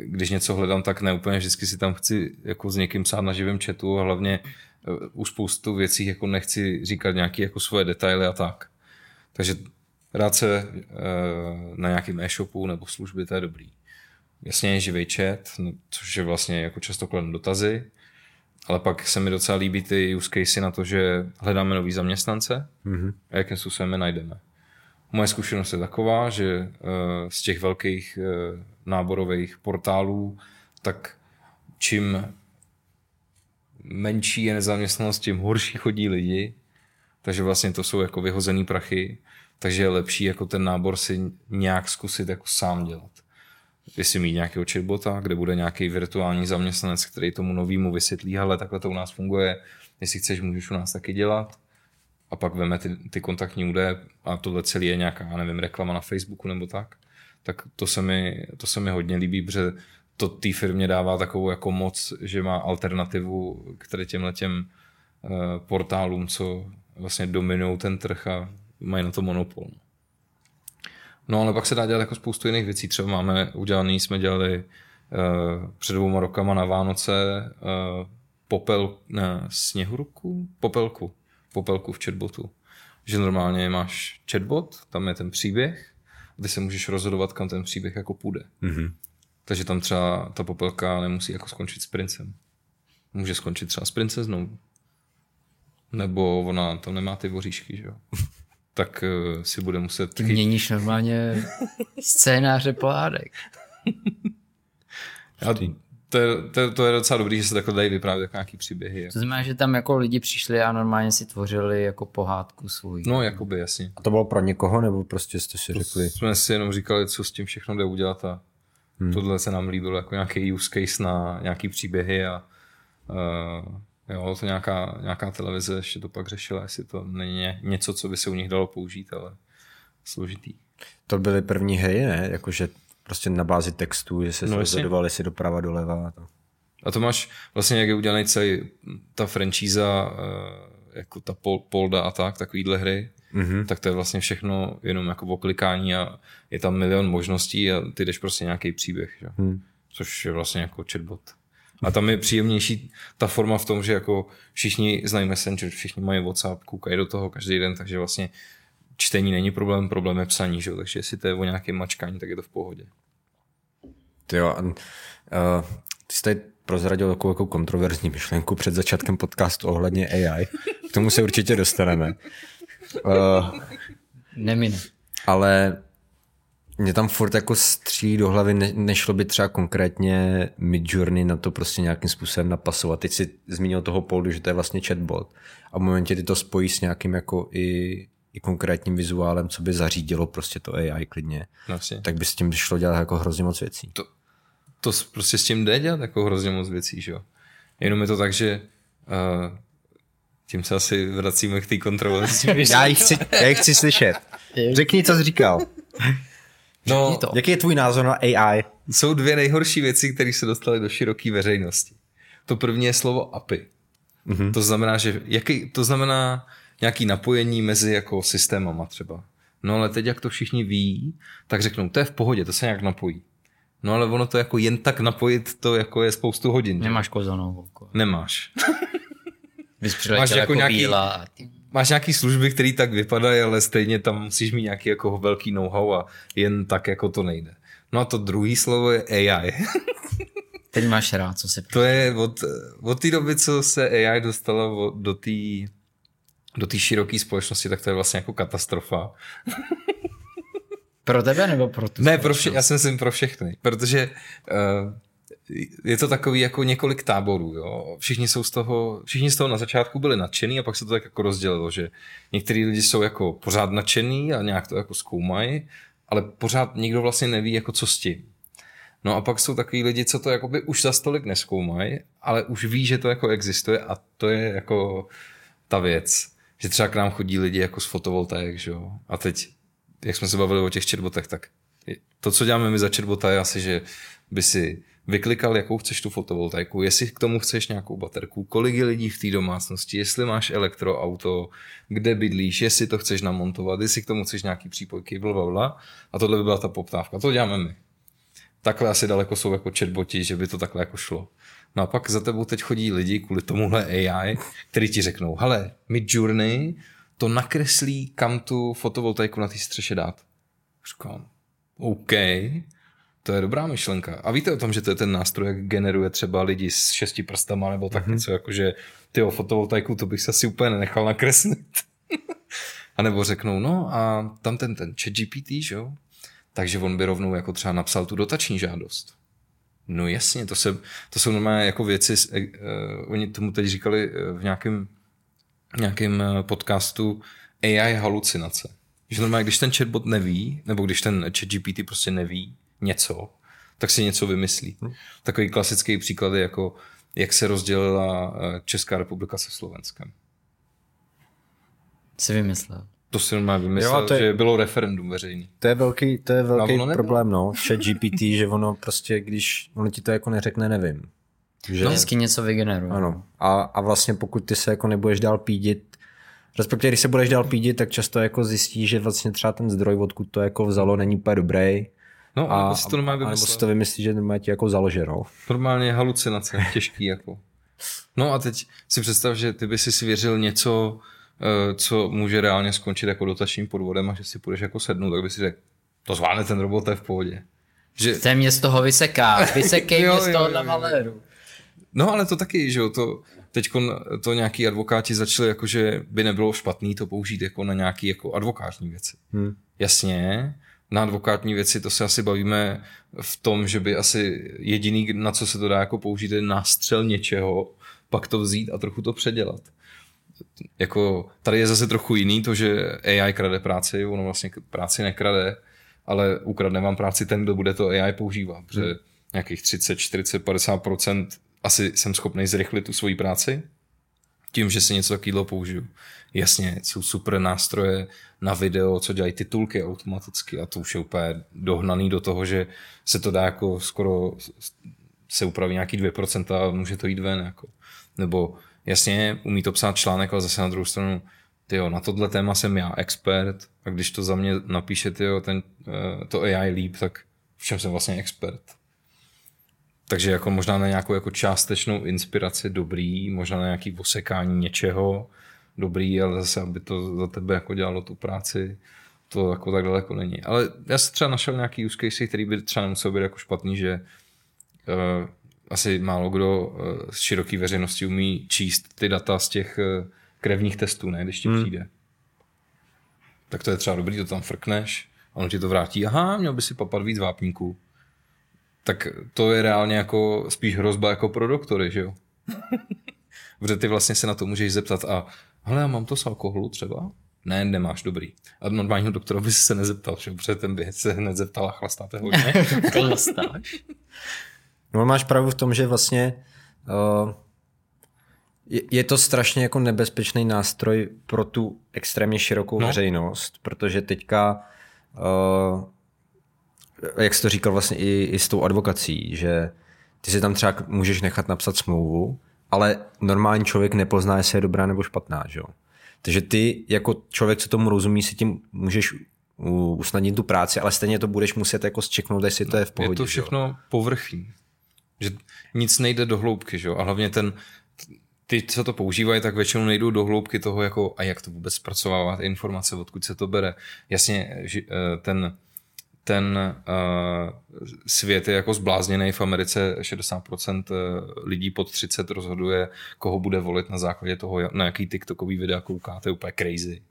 Speaker 1: když něco hledám, tak ne úplně vždycky si tam chci jako s někým psát na živém chatu a hlavně uh, u spoustu věcí jako nechci říkat nějaké jako svoje detaily a tak. Takže rád se na nějakém e-shopu nebo služby, to je dobrý. Jasně je živý chat, no, což je vlastně jako často kladem dotazy, ale pak se mi docela líbí ty use case na to, že hledáme nový zaměstnance mm-hmm. a jakým způsobem je najdeme. Moje zkušenost je taková, že uh, z těch velkých uh, náborových portálů, tak čím menší je nezaměstnanost, tím horší chodí lidi, takže vlastně to jsou jako vyhozený prachy, takže je lepší jako ten nábor si nějak zkusit jako sám dělat. Jestli mít nějakého chatbota, kde bude nějaký virtuální zaměstnanec, který tomu novému vysvětlí, ale takhle to u nás funguje, jestli chceš, můžeš u nás taky dělat a pak veme ty, ty kontaktní údaje a tohle celé je nějaká, nevím, reklama na Facebooku nebo tak, tak to se mi, to se mi hodně líbí, protože to té firmě dává takovou jako moc, že má alternativu k těmhle těm uh, portálům, co vlastně dominují ten trh a mají na to monopol. No ale pak se dá dělat jako spoustu jiných věcí. Třeba máme udělaný, jsme dělali uh, před dvouma rokama na Vánoce uh, popel, ne, sněhurku? Popelku popelku v chatbotu. Že normálně máš chatbot, tam je ten příběh, ty se můžeš rozhodovat, kam ten příběh jako půjde. Mm-hmm. Takže tam třeba ta popelka nemusí jako skončit s princem. Může skončit třeba s princeznou. Nebo ona tam nemá ty voříšky, že jo. Tak uh, si bude muset...
Speaker 2: Ty měníš normálně scénáře pohádek.
Speaker 1: Já To je, to, je, to je docela dobrý, že se takhle dají vyprávět jako nějaký příběhy.
Speaker 2: To znamená, že tam jako lidi přišli a normálně si tvořili jako pohádku svůj.
Speaker 1: No, jakoby, jasně.
Speaker 3: A to bylo pro někoho, nebo prostě jste si řekli?
Speaker 1: Jsme si jenom říkali, co s tím všechno jde udělat a hmm. tohle se nám líbilo jako nějaký use case na nějaký příběhy a uh, jo, to nějaká, nějaká televize ještě to pak řešila, jestli to není něco, co by se u nich dalo použít, ale složitý.
Speaker 3: To byly první hry, ne? Jakože prostě na bázi textu, že se no, rozhodoval, jestli doprava, doleva. A to.
Speaker 1: a to máš vlastně, jak je udělaný celý ta franšíza, jako ta Pol, Polda a tak, takovýhle hry, mm-hmm. tak to je vlastně všechno jenom jako oklikání a je tam milion možností a ty jdeš prostě nějaký příběh, že? Hmm. což je vlastně jako chatbot. A tam je příjemnější ta forma v tom, že jako všichni znají Messenger, všichni mají WhatsApp, koukají do toho každý den, takže vlastně čtení není problém, problém je psaní, že? takže jestli to je o nějakém mačkání, tak je to v pohodě.
Speaker 3: Ty jo, uh, ty jsi tady prozradil takovou jako kontroverzní myšlenku před začátkem podcastu ohledně AI. K tomu se určitě dostaneme.
Speaker 2: Uh, Nemine.
Speaker 3: Ale mě tam furt jako stří do hlavy, ne, nešlo by třeba konkrétně Midjourney na to prostě nějakým způsobem napasovat. Teď si zmínil toho Poldu, že to je vlastně chatbot a v momentě ty to spojí s nějakým jako i, i konkrétním vizuálem, co by zařídilo prostě to AI klidně,
Speaker 1: vlastně.
Speaker 3: tak by s tím šlo dělat jako hrozně moc věcí.
Speaker 1: To, to prostě s tím jde dělat jako hrozně moc věcí, že jo. Jenom je to tak, že uh, tím se asi vracíme k té kontroverzi.
Speaker 3: já, ji chci, já ji chci slyšet. Řekni, co jsi říkal.
Speaker 1: No,
Speaker 3: to. jaký je tvůj názor na AI?
Speaker 1: Jsou dvě nejhorší věci, které se dostaly do široké veřejnosti. To první je slovo API. Mm-hmm. To znamená, že jaký, to znamená nějaký napojení mezi jako systémama třeba. No ale teď, jak to všichni ví, tak řeknou, to je v pohodě, to se nějak napojí. No ale ono to jako jen tak napojit, to jako je spoustu hodin.
Speaker 2: Nemáš kozanou
Speaker 1: Nemáš.
Speaker 2: Máš jako, jako nějaký, a ty...
Speaker 1: máš nějaký služby, které tak vypadají, ale stejně tam musíš mít nějaký jako velký know-how a jen tak jako to nejde. No a to druhý slovo je AI.
Speaker 2: Teď máš rád, co se
Speaker 1: To je od, od té doby, co se AI dostala do té do té široké společnosti, tak to je vlastně jako katastrofa.
Speaker 2: Pro tebe nebo pro tu
Speaker 1: Ne, pro vše, já si myslím pro všechny, protože uh, je to takový jako několik táborů, jo. Všichni jsou z toho, všichni z toho na začátku byli nadšený a pak se to tak jako rozdělilo, že některý lidi jsou jako pořád nadšený a nějak to jako zkoumají, ale pořád nikdo vlastně neví, jako co s tím. No a pak jsou takový lidi, co to jakoby už za stolik neskoumají, ale už ví, že to jako existuje a to je jako ta věc. Že třeba k nám chodí lidi jako z fotovoltaik, že jo. A teď, jak jsme se bavili o těch chatbotech, tak to, co děláme my za chatbota, je asi, že by si vyklikal, jakou chceš tu fotovoltaiku, jestli k tomu chceš nějakou baterku, kolik je lidí v té domácnosti, jestli máš elektroauto, kde bydlíš, jestli to chceš namontovat, jestli k tomu chceš nějaký přípojky, blablabla. A tohle by byla ta poptávka. To děláme my. Takhle asi daleko jsou jako chatboti, že by to takhle jako šlo. No a pak za tebou teď chodí lidi kvůli tomuhle AI, který ti řeknou, hele, Midjourney to nakreslí, kam tu fotovoltaiku na té střeše dát. Říkám, OK, to je dobrá myšlenka. A víte o tom, že to je ten nástroj, jak generuje třeba lidi s šesti prstama nebo tak mm-hmm. něco, jakože ty fotovoltaiku, to bych se asi úplně nenechal nakreslit. a nebo řeknou, no a tam ten, ten chat GPT, že jo? Takže on by rovnou jako třeba napsal tu dotační žádost. No jasně, to, se, to jsou normálně jako věci, uh, oni tomu teď říkali uh, v nějakém, nějakém podcastu AI halucinace. Že normálně, když ten chatbot neví, nebo když ten chat GPT prostě neví, něco, tak si něco vymyslí. Hmm. Takový klasický příklad je jako, jak se rozdělila eh, Česká republika se Slovenskem.
Speaker 2: Si vymyslel.
Speaker 1: To si normálně vymyslel, jo, to je, že bylo referendum veřejný.
Speaker 3: To je velký, to je velký no, problém, no. Chat GPT, že ono prostě, když ono ti to jako neřekne, nevím.
Speaker 2: Že... No, vždycky něco vygeneruje.
Speaker 3: Ano. A, a vlastně pokud ty se jako nebudeš dál pídit, respektive když se budeš dál pídit, tak často jako zjistíš, že vlastně třeba ten zdroj, odkud to jako vzalo, není úplně dobrý
Speaker 1: No, a, si to normálně vymyslel.
Speaker 3: Nebo si to vymyslí, že normálně ti jako založe, no.
Speaker 1: Normálně halucinace, těžký jako. No a teď si představ, že ty by si věřil něco, eh, co může reálně skončit jako dotačním podvodem a že si půjdeš jako sednout, tak by si řekl, to zvládne ten robot, to je v pohodě.
Speaker 2: Že... Ten mě z toho vyseká, vysekej mě z toho na maléru.
Speaker 1: No ale to taky, že jo, to, teď to nějaký advokáti začali jako, že by nebylo špatný to použít jako na nějaký jako advokátní věci. Hmm. Jasně, na advokátní věci, to se asi bavíme v tom, že by asi jediný, na co se to dá jako použít, je nástřel něčeho, pak to vzít a trochu to předělat. Jako, tady je zase trochu jiný to, že AI krade práci, ono vlastně práci nekrade, ale ukradne vám práci ten, kdo bude to AI používat, protože hmm. nějakých 30, 40, 50% asi jsem schopný zrychlit tu svoji práci tím, že si něco takového použiju. Jasně, jsou super nástroje na video, co dělají titulky automaticky a to už je úplně dohnaný do toho, že se to dá jako skoro se upraví nějaký 2% a může to jít ven. Jako. Nebo jasně, umí to psát článek, ale zase na druhou stranu, tyjo, na tohle téma jsem já expert a když to za mě napíše tyjo, ten, eh, to AI líp, tak v čem jsem vlastně expert. Takže jako možná na nějakou jako částečnou inspiraci dobrý, možná na nějaký osekání něčeho dobrý, ale zase, aby to za tebe jako dělalo tu práci, to jako tak daleko není. Ale já jsem třeba našel nějaký use case, který by třeba nemusel být jako špatný, že uh, asi málo kdo uh, z široké veřejnosti umí číst ty data z těch uh, krevních testů, ne, když ti hmm. přijde. Tak to je třeba dobrý, to tam frkneš, a on ti to vrátí, aha, měl by si papat víc vápníků tak to je reálně jako spíš hrozba jako pro doktory, že jo? Protože ty vlastně se na to můžeš zeptat a hele, já mám to z alkoholu třeba? Ne, nemáš, dobrý. A normálního doktora by se nezeptal, že? protože ten by se hned zeptal a chlastáte hodně.
Speaker 2: Chlastáš?
Speaker 3: no máš pravdu v tom, že vlastně uh, je, je to strašně jako nebezpečný nástroj pro tu extrémně širokou no. veřejnost, protože teďka uh, jak jsi to říkal vlastně i, i s tou advokací, že ty si tam třeba můžeš nechat napsat smlouvu, ale normální člověk nepozná, jestli je dobrá nebo špatná, že jo? Takže ty jako člověk, co tomu rozumí, si tím můžeš usnadnit tu práci, ale stejně to budeš muset jako zčeknout, jestli to je v pohodě.
Speaker 1: Je to všechno jo? povrchní. Že nic nejde do hloubky, že jo? A hlavně ten, ty, co to používají, tak většinou nejdou do hloubky toho, jako a jak to vůbec zpracovávat informace, odkud se to bere. Jasně, že, eh, ten ten uh, svět je jako zblázněný. V Americe 60% eh, lidí pod 30 rozhoduje, koho bude volit na základě toho, na jaký TikTokový videa kouká. To je úplně crazy.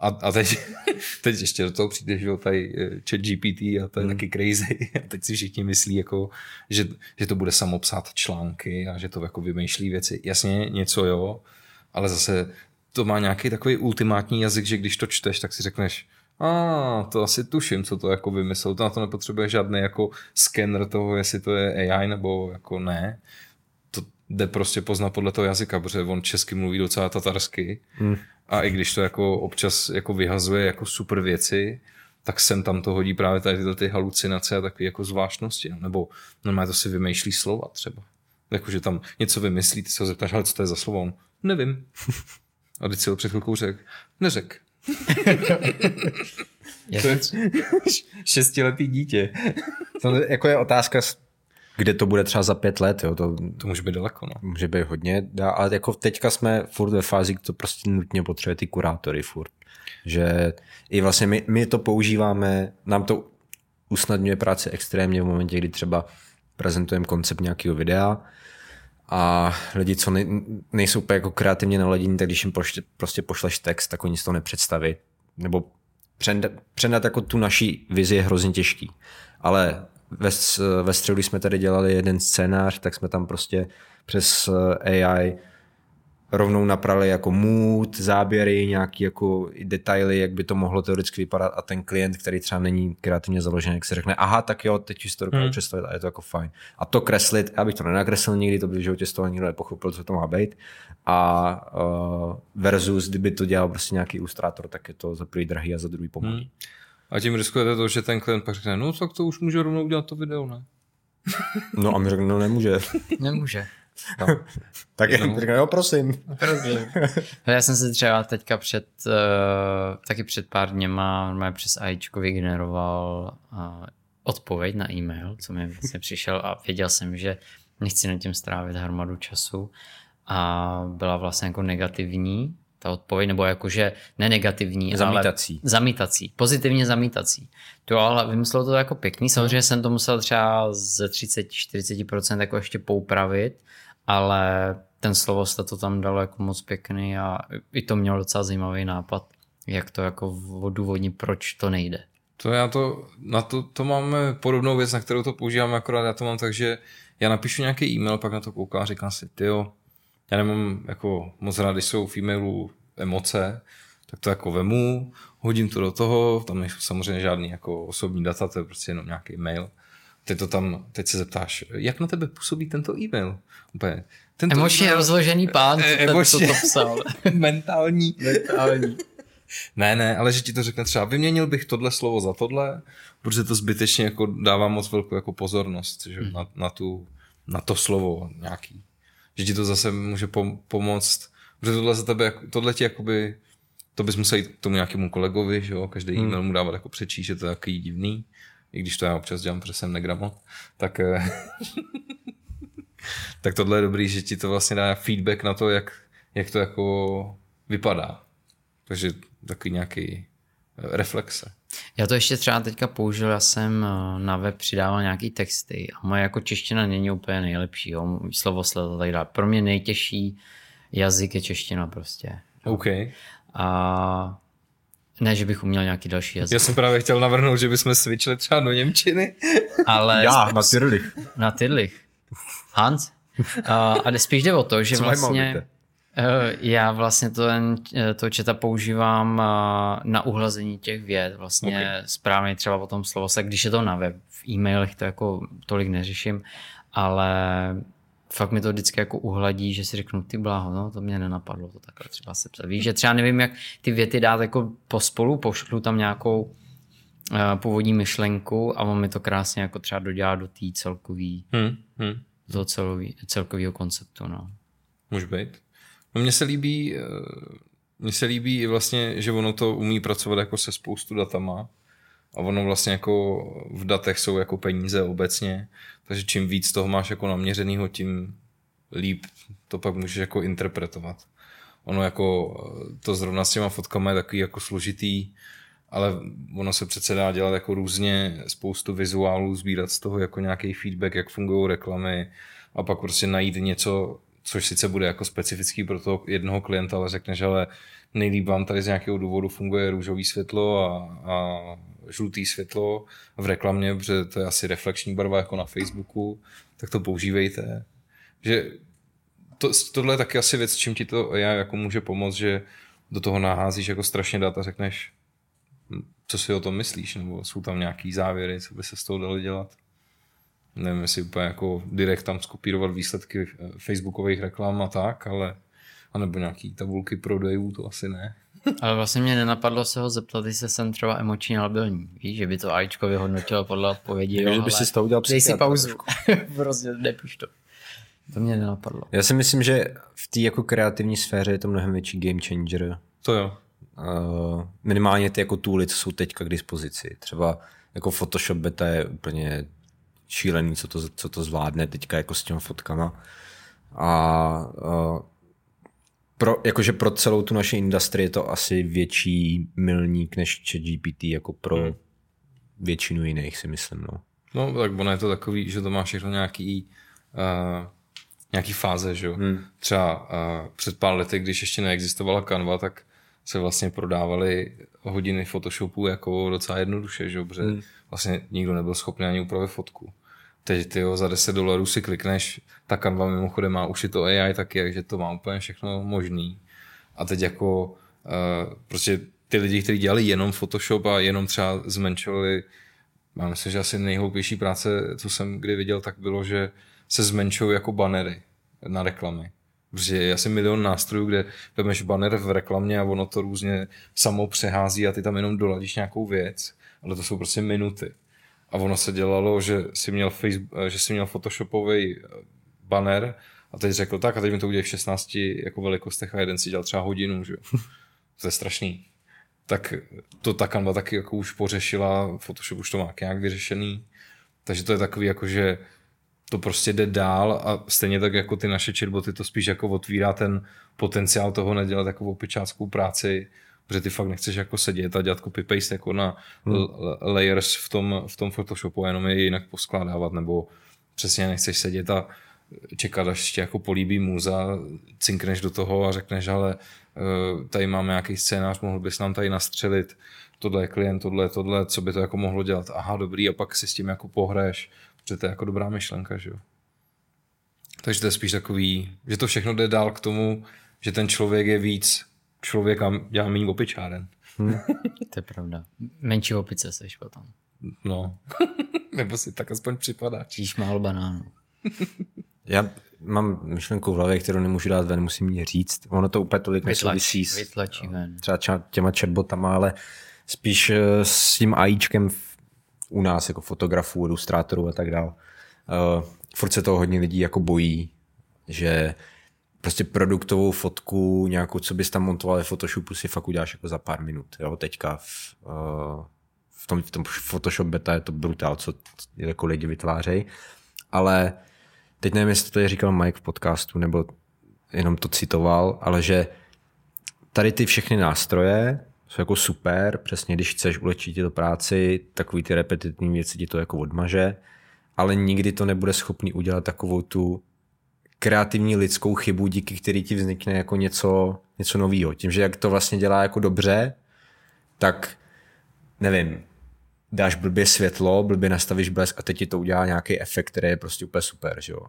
Speaker 1: A, a teď, teď ještě do toho přijde, že tady eh, chat GPT a to je hmm. taky crazy. A teď si všichni myslí, jako, že, že to bude samopsat články a že to jako vymýšlí věci. Jasně, něco jo, ale zase to má nějaký takový ultimátní jazyk, že když to čteš, tak si řekneš, a to asi tuším, co to jako vymyslel. To na to nepotřebuje žádný jako skener toho, jestli to je AI nebo jako ne. To jde prostě poznat podle toho jazyka, protože on česky mluví docela tatarsky. Hmm. A i když to jako občas jako vyhazuje jako super věci, tak sem tam to hodí právě tady tyhle ty halucinace a takové jako zvláštnosti. No. Nebo normálně to si vymýšlí slova třeba. Jakože tam něco vymyslí, ty se ho zeptáš, ale co to je za slovo? On, nevím. A teď si ho před chvilkou řekl, neřek. to je šestiletý dítě.
Speaker 3: To jako je otázka, kde to bude třeba za pět let. Jo? To,
Speaker 1: to může být daleko. No.
Speaker 3: Může být hodně, ale jako teďka jsme furt ve fázi, to prostě nutně potřebuje ty kurátory furt. Že i vlastně my, my to používáme, nám to usnadňuje práci extrémně v momentě, kdy třeba prezentujeme koncept nějakého videa, a lidi, co ne, nejsou úplně jako kreativně naladění, tak když jim prostě, prostě pošleš text, tak oni si to nepředstaví. Nebo předat, předat jako tu naší vizi je hrozně těžký. Ale ve, ve středu, když jsme tady dělali jeden scénář, tak jsme tam prostě přes eh, AI rovnou naprali jako mood, záběry, nějaký jako detaily, jak by to mohlo teoreticky vypadat a ten klient, který třeba není kreativně založený, jak si řekne, aha, tak jo, teď už to dokážu hmm. představit a je to jako fajn. A to kreslit, já bych to nenakreslil nikdy, to by v životě z toho nikdo nepochopil, co to má být. A uh, versus, kdyby to dělal prostě nějaký ilustrátor, tak je to za prvý drahý a za druhý pomalý. Hmm.
Speaker 1: A tím riskujete to, že ten klient pak řekne, no tak to už může rovnou udělat to video, ne?
Speaker 3: no a my řekne, no nemůže.
Speaker 2: nemůže.
Speaker 3: No. tak no. jo, prosím.
Speaker 2: prosím. Já jsem si třeba teďka před, uh, taky před pár dněma normálně přes AIčko vygeneroval uh, odpověď na e-mail, co mi vlastně přišel a věděl jsem, že nechci na tím strávit hromadu času a byla vlastně jako negativní ta odpověď, nebo jakože nenegativní,
Speaker 3: zamítací.
Speaker 2: ale zamítací, pozitivně zamítací. To ale vymyslel to jako pěkný, samozřejmě jsem to musel třeba ze 30-40% jako ještě poupravit, ale ten slovo to tam dalo jako moc pěkný a i to mělo docela zajímavý nápad, jak to jako odůvodnit, proč to nejde.
Speaker 1: To já to, na to, to máme podobnou věc, na kterou to používám, akorát já to mám tak, že já napíšu nějaký e-mail, pak na to koukám a říkám si, tyjo, já nemám jako moc rád, když jsou v e-mailu emoce, tak to jako vemu, hodím to do toho, tam nejsou samozřejmě žádný jako osobní data, to je prostě jenom nějaký mail. Teď to tam, teď se zeptáš, jak na tebe působí tento e-mail? Úplně, tento
Speaker 2: Emočně
Speaker 1: e-mail,
Speaker 2: rozložený pán,
Speaker 1: E-
Speaker 2: ten, co
Speaker 1: emočně.
Speaker 2: to psal.
Speaker 1: mentální.
Speaker 2: Mentální.
Speaker 1: Ne, ne, ale že ti to řekne třeba, vyměnil bych tohle slovo za tohle, protože to zbytečně jako dává moc velkou jako pozornost že,
Speaker 2: Hmm.
Speaker 1: na, na, tu, na to slovo nějaký. Že ti to zase může pom- pomoct, protože tohle za tebe, tohle ti jakoby, to bys musel jít k tomu nějakému kolegovi, že jo, každý
Speaker 2: Hmm.
Speaker 1: e-mail mu dávat jako přečíst, že to je takový divný, i když to já občas dělám, protože jsem negramot, tak, eh, tak tohle je dobrý, že ti to vlastně dá feedback na to, jak, jak to jako vypadá. Takže takový nějaký eh, reflexe.
Speaker 2: Já to ještě třeba teďka použil, já jsem eh, na web přidával nějaký texty a moje jako čeština není úplně nejlepší, jo, můj slovosled a tak dále. Pro mě nejtěžší jazyk je čeština prostě.
Speaker 1: OK.
Speaker 2: A ne, že bych uměl nějaký další jazyk,
Speaker 1: Já jsem právě chtěl navrhnout, že bychom switchli třeba do Němčiny.
Speaker 2: ale
Speaker 3: Já, na Tyrlich.
Speaker 2: na Tydlich. Hans? A, a jde- spíš jde o to, že
Speaker 3: Co
Speaker 2: vlastně eh, já vlastně to, eh, to četa používám eh, na uhlazení těch věd, vlastně okay. správně třeba o tom slovo, se, když je to na web, v e-mailech to jako tolik neřeším, ale fakt mi to vždycky jako uhladí, že si řeknu, ty bláho, no to mě nenapadlo to takhle třeba sepsat. Víš, že třeba nevím, jak ty věty dát jako pospolu, pošlu tam nějakou eh, původní myšlenku a on mi to krásně jako třeba dodělá do té celkový,
Speaker 1: Hm, hm.
Speaker 2: do celový, celkového konceptu, no.
Speaker 1: Může být. No mně se líbí, eh, mně se líbí i vlastně, že ono to umí pracovat jako se spoustu datama a ono vlastně jako v datech jsou jako peníze obecně, takže čím víc toho máš jako naměřenýho, tím líp to pak můžeš jako interpretovat. Ono jako to zrovna s těma fotkama je takový jako složitý, ale ono se přece dá dělat jako různě spoustu vizuálů, sbírat z toho jako nějaký feedback, jak fungují reklamy a pak prostě najít něco, což sice bude jako specifický pro toho jednoho klienta, ale řekneš, ale nejlíp vám tady z nějakého důvodu funguje růžový světlo a, a žlutý světlo v reklamě, protože to je asi reflekční barva jako na Facebooku, tak to používejte. Že to, tohle je taky asi věc, čím ti to AI jako může pomoct, že do toho naházíš jako strašně dat a řekneš, hm, co si o tom myslíš, nebo jsou tam nějaký závěry, co by se z toho dalo dělat. Nevím, jestli úplně jako direkt tam skopírovat výsledky eh, facebookových reklam a tak, ale anebo nějaký tabulky prodejů, to asi ne.
Speaker 2: Ale vlastně mě nenapadlo se ho zeptat, jestli jsem třeba emoční labilní. Víš, že by to AIčko vyhodnotilo podle odpovědi.
Speaker 3: Jo, že
Speaker 2: jo,
Speaker 3: by si z toho udělal
Speaker 2: Dej si pauzu. prostě nepiš to. To mě nenapadlo.
Speaker 3: Já si myslím, že v té jako kreativní sféře je to mnohem větší game changer.
Speaker 1: To jo.
Speaker 3: Uh, minimálně ty jako tooly, co jsou teďka k dispozici. Třeba jako Photoshop beta je úplně šílený, co to, co to zvládne teďka jako s těma fotkama. A uh, pro, jakože pro celou tu naši industrii je to asi větší milník než ChatGPT jako pro hmm. většinu jiných si myslím. No.
Speaker 1: No, tak ono je to takový, že to má všechno nějaký, uh, nějaký fáze, že jo. Hmm. Třeba uh, před pár lety, když ještě neexistovala Canva, tak se vlastně prodávaly hodiny Photoshopu jako docela jednoduše, že jo, protože hmm. vlastně nikdo nebyl schopný ani upravit fotku. Teď ty za 10 dolarů si klikneš, ta Canva mimochodem má už i to AI taky, takže to má úplně všechno možný. A teď jako uh, prostě ty lidi, kteří dělali jenom Photoshop a jenom třeba zmenšovali já myslím, že asi nejhloupější práce, co jsem kdy viděl, tak bylo, že se zmenšují jako banery na reklamy. Protože je asi milion nástrojů, kde vemeš banner v reklamě a ono to různě samo přehází a ty tam jenom doladíš nějakou věc, ale to jsou prostě minuty. A ono se dělalo, že si měl, Facebook, že si měl photoshopový banner a teď řekl tak a teď mi to udělej v 16 jako velikostech a jeden si dělal třeba hodinu, že. To je strašný. Tak to ta Canva taky jako už pořešila, Photoshop už to má nějak vyřešený, takže to je takový jako, že to prostě jde dál a stejně tak jako ty naše chatboty to spíš jako otvírá ten potenciál toho nedělat jako opičáckou práci, protože ty fakt nechceš jako sedět a dělat copy-paste jako na hmm. layers v tom, v tom Photoshopu a jenom je jinak poskládávat, nebo přesně nechceš sedět a čekat, až tě jako políbí muza, cinkneš do toho a řekneš, ale eh, tady máme nějaký scénář, mohl bys nám tady nastřelit, tohle je klient, tohle, tohle, co by to jako mohlo dělat. Aha, dobrý, a pak si s tím jako pohraješ, protože to je jako dobrá myšlenka, že jo. Takže to je spíš takový, že to všechno jde dál k tomu, že ten člověk je víc člověk a dělá méně opičáren.
Speaker 2: Hmm. to je pravda. Menší opice seš potom.
Speaker 1: No. Nebo si tak aspoň připadá.
Speaker 2: Číš málo banánů.
Speaker 3: Já mám myšlenku v hlavě, kterou nemůžu dát ven, musím ji říct. Ono to úplně tolik nesouvisí s
Speaker 2: vytlačí ven.
Speaker 3: třeba těma chatbotama, ale spíš eh, s tím AIčkem u nás jako fotografů, ilustrátorů a tak dále. Uh, furt se toho hodně lidí jako bojí, že prostě produktovou fotku, nějakou, co bys tam montoval ve Photoshopu, si fakt uděláš jako za pár minut. Jo? Teďka v, uh, v, tom, v tom Photoshop beta je to brutál, co jako lidi vytvářejí. Ale teď nevím, jestli to je říkal Mike v podcastu, nebo jenom to citoval, ale že tady ty všechny nástroje jsou jako super, přesně když chceš ulečit do práci, takový ty repetitivní věci ti to jako odmaže, ale nikdy to nebude schopný udělat takovou tu kreativní lidskou chybu, díky který ti vznikne jako něco, něco nového. Tím, že jak to vlastně dělá jako dobře, tak nevím, dáš blbě světlo, blbě nastavíš blesk a teď ti to udělá nějaký efekt, který je prostě úplně super, že jo.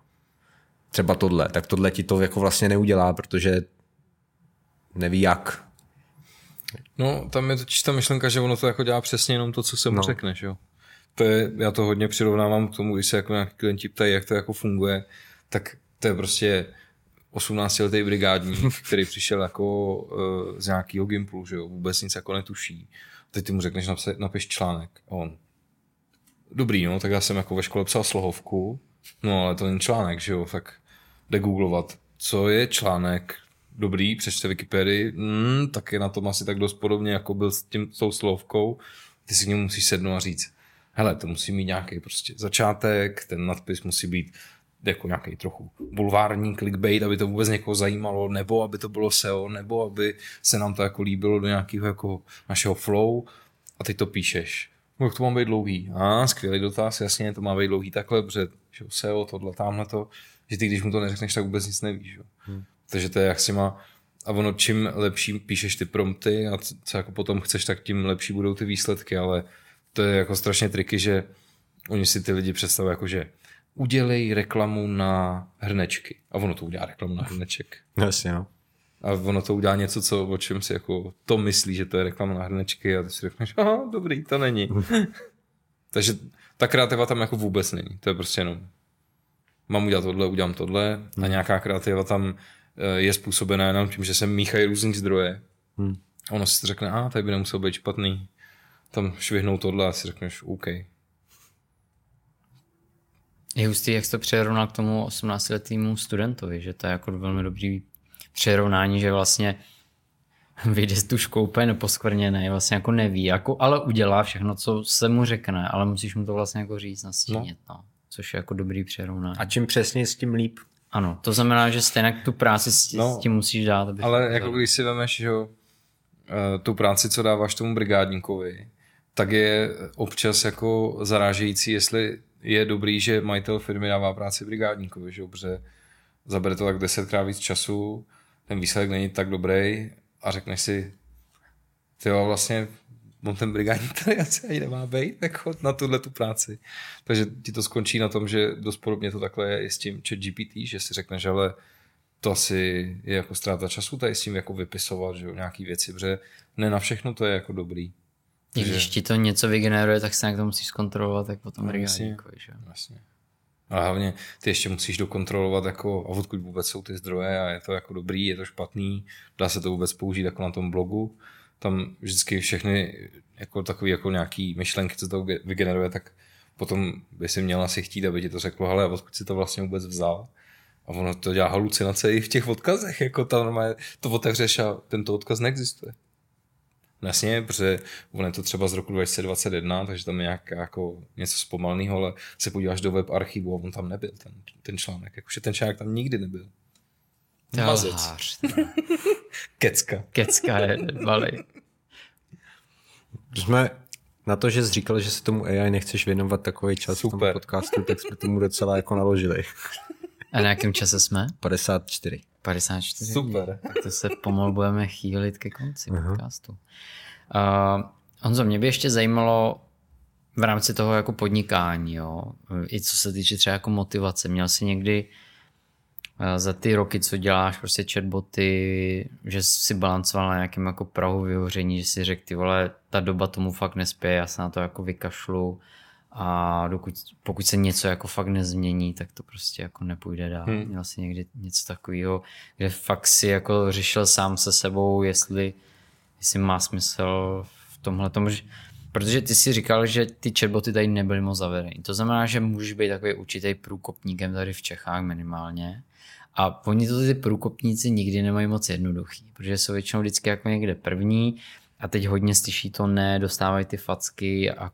Speaker 3: Třeba tohle, tak tohle ti to jako vlastně neudělá, protože neví jak.
Speaker 1: No, tam je totiž ta myšlenka, že ono to jako dělá přesně jenom to, co se mu no. řekneš, jo. To je, já to hodně přirovnávám k tomu, když se jako nějaký klienti ptají, jak to jako funguje, tak to je prostě 18-letý brigádník, který přišel jako uh, z nějakého Gimplu, že jo, vůbec nic jako netuší. Teď ty mu řekneš, napse, napiš článek a on, dobrý, no, tak já jsem jako ve škole psal slohovku, no ale to není článek, že jo, tak jde googlovat, co je článek, dobrý, přečte Wikipedii, mm, tak je na tom asi tak dost podobně, jako byl s, tím, s tou slovkou, ty si k němu musíš sednout a říct, hele, to musí mít nějaký prostě začátek, ten nadpis musí být jako nějaký trochu bulvární clickbait, aby to vůbec někoho zajímalo, nebo aby to bylo SEO, nebo aby se nám to jako líbilo do nějakého jako našeho flow a ty to píšeš. No, jak to má být dlouhý? A, skvělý dotaz, jasně, to má být dlouhý takhle, protože že SEO, tohle, tamhle to, že ty, když mu to neřekneš, tak vůbec nic nevíš. Jo. Hmm. Takže to je jak si má, a ono čím lepší píšeš ty prompty a co jako potom chceš, tak tím lepší budou ty výsledky, ale to je jako strašně triky, že oni si ty lidi představují jako, že udělej reklamu na hrnečky. A ono to udělá reklamu na hrneček.
Speaker 3: Jasně, no.
Speaker 1: A ono to udělá něco, co, o čem si jako to myslí, že to je reklama na hrnečky a ty si řekneš, aha, dobrý, to není. Takže ta kreativa tam jako vůbec není. To je prostě jenom mám udělat tohle, udělám tohle a hmm. nějaká kreativa tam eh, je způsobená jenom tím, že se míchají různý zdroje. Hmm. A ono si řekne, a tady by nemusel být špatný. Tam švihnou tohle a si řekneš, OK.
Speaker 2: Je hustý, jak jsi to přirovnal k tomu 18-letému studentovi, že to je jako velmi dobrý přirovnání, že vlastně vyjde z tu škoupe neposkvrněný, vlastně jako neví, jako, ale udělá všechno, co se mu řekne, ale musíš mu to vlastně jako říct, nastínit, no. no což je jako dobrý přirovnání.
Speaker 3: A čím přesně s tím líp.
Speaker 2: Ano, to znamená, že stejně tu práci s, no, s tím musíš dát.
Speaker 1: Ale jako když si vemeš, že eh, tu práci, co dáváš tomu brigádníkovi, tak je občas jako zarážející, jestli je dobrý, že majitel firmy dává práci brigádníkovi, že protože zabere to tak desetkrát víc času, ten výsledek není tak dobrý a řekneš si, ty vlastně on ten brigádník tady asi ani nemá být jako na tuhle tu práci. Takže ti to skončí na tom, že dost podobně to takhle je s tím chat GPT, že si řekneš, ale to asi je jako ztráta času tady s tím jako vypisovat, že jo, nějaký věci, protože ne na všechno to je jako dobrý.
Speaker 2: I když ti to něco vygeneruje, tak se to musíš zkontrolovat, tak potom no, brigádníkovi, že
Speaker 1: Jasně. A hlavně ty ještě musíš dokontrolovat, jako, a odkud vůbec jsou ty zdroje a je to jako dobrý, je to špatný, dá se to vůbec použít jako na tom blogu tam vždycky všechny jako takový jako nějaký myšlenky, co to vygeneruje, tak potom by si měla si chtít, aby ti to řeklo, ale odkud si to vlastně vůbec vzal. A ono to dělá halucinace i v těch odkazech, jako tam normálně to otevřeš a tento odkaz neexistuje. No jasně, protože ono je to třeba z roku 2021, takže tam je nějak jako něco zpomalného, ale se podíváš do web archivu a on tam nebyl, ten, ten článek. Jakože ten článek tam nikdy nebyl.
Speaker 2: Mazec.
Speaker 1: Kecka.
Speaker 2: Kecka je malý.
Speaker 3: Jsme na to, že jsi říkal, že se tomu AI nechceš věnovat takový čas Super. v tom podcastu, tak jsme tomu docela jako naložili.
Speaker 2: A na jakém čase jsme?
Speaker 3: 54.
Speaker 2: 54.
Speaker 1: Super.
Speaker 2: Tak to se pomalu budeme chýlit ke konci uh-huh. podcastu. Uh, Honzo, mě by ještě zajímalo v rámci toho jako podnikání, jo, i co se týče třeba jako motivace. Měl jsi někdy uh, za ty roky, co děláš prostě chatboty, že jsi balancoval na nějakém jako prahu vyhoření, že si řekl, ty vole, ta doba tomu fakt nespěje, já se na to jako vykašlu a dokud, pokud se něco jako fakt nezmění, tak to prostě jako nepůjde dál. Hmm. Měl jsi někdy něco takového, kde fakt si jako řešil sám se sebou, jestli, jestli má smysl v tomhle tomu, protože ty si říkal, že ty chatboty tady nebyly moc zavedeny. To znamená, že můžeš být takový určitý průkopníkem tady v Čechách minimálně. A oni to ty průkopníci nikdy nemají moc jednoduchý, protože jsou většinou vždycky jako někde první a teď hodně slyší to ne, dostávají ty facky a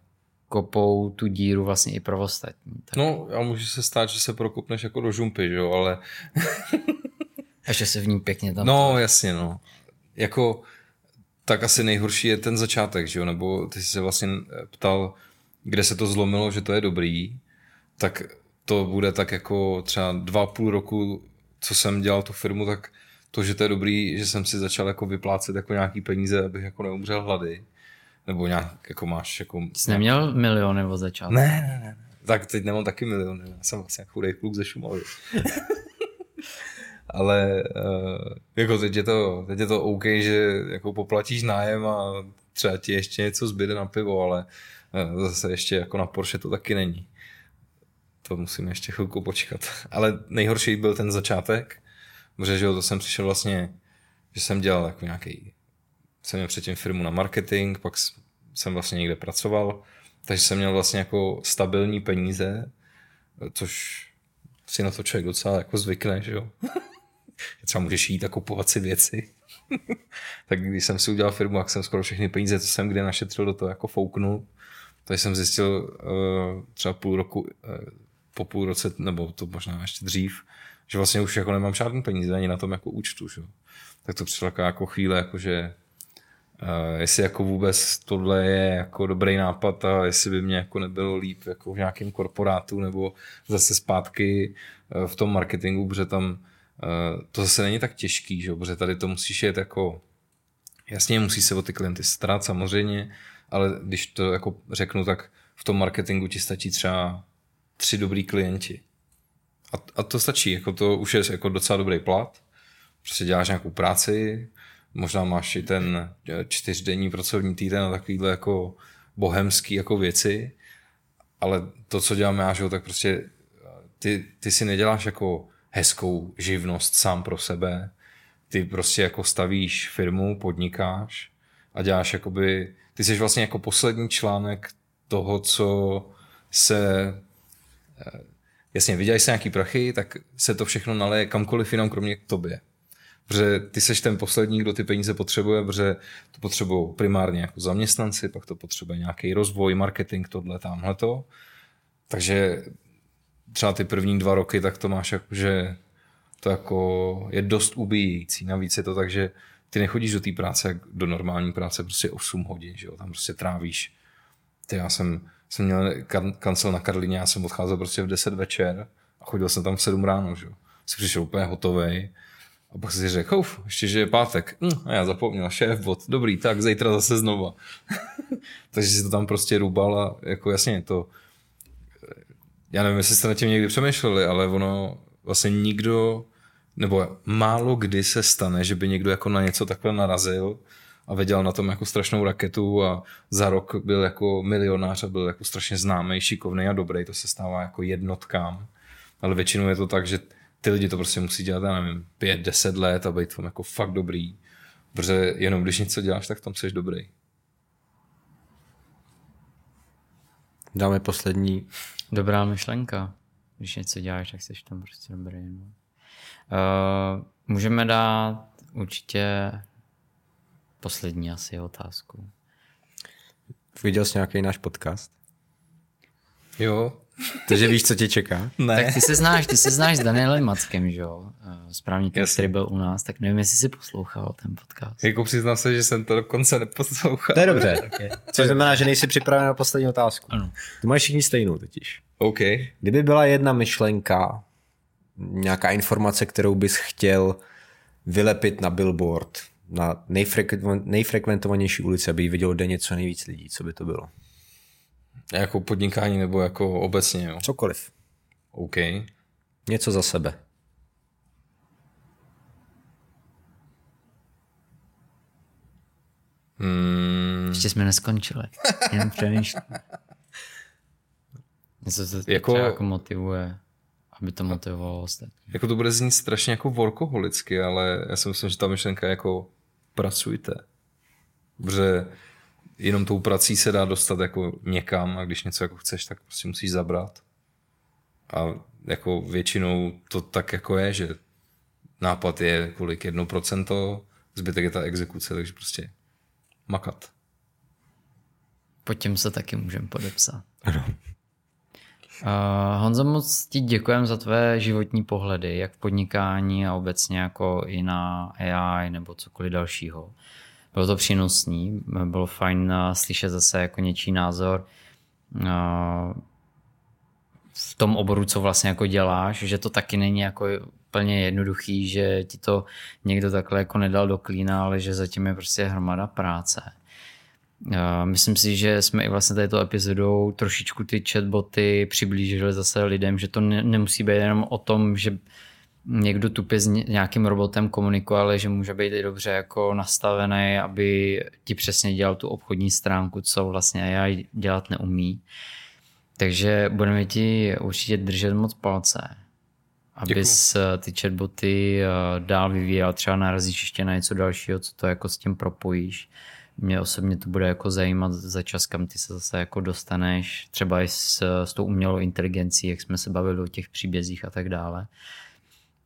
Speaker 2: kopou tu díru vlastně i pro ostatní.
Speaker 1: Tak... No a může se stát, že se prokopneš jako do žumpy, že jo, ale...
Speaker 2: a že se v ní pěkně tam...
Speaker 1: No to... jasně, no. Jako, tak asi nejhorší je ten začátek, že jo, nebo ty jsi se vlastně ptal, kde se to zlomilo, že to je dobrý, tak to bude tak jako třeba dva půl roku, co jsem dělal tu firmu, tak to, že to je dobrý, že jsem si začal jako vyplácet jako nějaký peníze, abych jako neumřel hlady nebo nějak, jako máš, jako...
Speaker 2: Jsi neměl miliony od začátku?
Speaker 1: Ne, ne, ne. Tak teď nemám taky miliony. Já jsem vlastně chudej kluk ze Šumavy. Ale uh, jako teď je, to, teď je to OK, že jako poplatíš nájem a třeba ti ještě něco zbyde na pivo, ale uh, zase ještě jako na Porsche to taky není. To musím ještě chvilku počkat. Ale nejhorší byl ten začátek, protože že jo, to jsem přišel vlastně, že jsem dělal jako nějaký jsem měl předtím firmu na marketing, pak jsem vlastně někde pracoval, takže jsem měl vlastně jako stabilní peníze, což si na to člověk docela jako zvykne, že jo. Třeba můžeš jít a kupovat si věci. tak když jsem si udělal firmu, jak jsem skoro všechny peníze, co jsem kde našetřil, do toho jako fouknul. Takže jsem zjistil uh, třeba půl roku, uh, po půl roce, nebo to možná ještě dřív, že vlastně už jako nemám žádný peníze ani na tom jako účtu. Že? Tak to přišla jako chvíle, jako že Uh, jestli jako vůbec tohle je jako dobrý nápad a jestli by mě jako nebylo líp jako v nějakém korporátu nebo zase zpátky uh, v tom marketingu, protože tam uh, to zase není tak těžký, že? protože tady to musíš jet jako jasně musí se o ty klienty starat samozřejmě, ale když to jako řeknu, tak v tom marketingu ti stačí třeba tři dobrý klienti. A, a to stačí, jako to už je jako docela dobrý plat, prostě děláš nějakou práci, možná máš i ten eh, čtyřdenní pracovní týden a takovýhle jako bohemský jako věci, ale to, co dělám já, že tak prostě eh, ty, ty si neděláš jako hezkou živnost sám pro sebe, ty prostě jako stavíš firmu, podnikáš a děláš jakoby, ty jsi vlastně jako poslední článek toho, co se eh, jasně, vydělají se nějaký prachy, tak se to všechno naleje kamkoliv jinam, kromě k tobě. Protože ty seš ten poslední, kdo ty peníze potřebuje, protože to potřebují primárně jako zaměstnanci, pak to potřebuje nějaký rozvoj, marketing, tohle, tamhle to. Takže třeba ty první dva roky, tak to máš jako, že to jako je dost ubíjící. Navíc je to tak, že ty nechodíš do té práce do normální práce prostě 8 hodin, že jo? tam prostě trávíš. Ty já jsem, jsem měl kancel na Karlině, já jsem odcházel prostě v 10 večer a chodil jsem tam v 7 ráno, že jo. Jsi přišel úplně hotový a pak si řekl, uf, ještě, že je pátek. Hm, a já zapomněl, šéf, bod, dobrý, tak zítra zase znova. Takže si to tam prostě rubal a jako jasně to, já nevím, jestli jste na tím někdy přemýšleli, ale ono vlastně nikdo, nebo málo kdy se stane, že by někdo jako na něco takhle narazil a věděl na tom jako strašnou raketu a za rok byl jako milionář a byl jako strašně známý, šikovný a dobrý, to se stává jako jednotkám. Ale většinou je to tak, že ty lidi to prostě musí dělat, já nevím, pět, deset let a být tam jako fakt dobrý. Protože jenom když něco děláš, tak tam jsi dobrý.
Speaker 3: Dáme poslední.
Speaker 2: Dobrá myšlenka. Když něco děláš, tak jsi tam prostě dobrý. No. Uh, můžeme dát určitě poslední asi otázku.
Speaker 3: Viděl jsi nějaký náš podcast?
Speaker 1: Jo,
Speaker 3: takže víš, co tě čeká?
Speaker 2: Ne. Tak ty se znáš, ty se znáš s Danielem Mackem, že jo? Eh, správně který byl u nás, tak nevím, jestli jsi poslouchal ten podcast.
Speaker 1: Jako přiznám se, že jsem to dokonce neposlouchal.
Speaker 3: To je dobře. okay. Což znamená, že nejsi připraven na poslední otázku. Ano. Ty máš všichni stejnou totiž.
Speaker 1: OK.
Speaker 3: Kdyby byla jedna myšlenka, nějaká informace, kterou bys chtěl vylepit na billboard, na nejfrekventovanější ulici, aby ji vidělo denně co nejvíc lidí, co by to bylo?
Speaker 1: Jako podnikání nebo jako obecně, jo?
Speaker 3: Cokoliv.
Speaker 1: OK.
Speaker 3: Něco za sebe.
Speaker 2: Hmm. Ještě jsme neskončili. Jen přemýšlím. Něco, co jako, jako motivuje, aby to motivovalo ostatní.
Speaker 1: Jako to bude znít strašně jako workoholicky, ale já si myslím, že ta myšlenka je jako pracujte. Protože jenom tou prací se dá dostat jako někam a když něco jako chceš, tak prostě musíš zabrat. A jako většinou to tak jako je, že nápad je kolik jedno procento, zbytek je ta exekuce, takže prostě makat.
Speaker 2: Pod tím se taky můžeme podepsat. Ano. Uh, Honzo, moc ti děkujem za tvé životní pohledy, jak v podnikání a obecně jako i na AI nebo cokoliv dalšího. Bylo to přínosný, bylo fajn slyšet zase jako něčí názor uh, v tom oboru, co vlastně jako děláš, že to taky není jako úplně jednoduchý, že ti to někdo takhle jako nedal do klína, ale že zatím je prostě hromada práce. Myslím si, že jsme i vlastně této epizodou trošičku ty chatboty přiblížili zase lidem, že to ne, nemusí být jenom o tom, že někdo tupě s nějakým robotem komunikuje, ale že může být i dobře jako nastavený, aby ti přesně dělal tu obchodní stránku, co vlastně AI dělat neumí. Takže budeme ti určitě držet moc palce, abys Děkuju. ty chatboty eh, dál vyvíjel, třeba narazíš ještě na něco dalšího, co to jako s tím propojíš mě osobně to bude jako zajímat za čas, kam ty se zase jako dostaneš, třeba i s, s tou umělou inteligencí, jak jsme se bavili o těch příbězích a tak dále.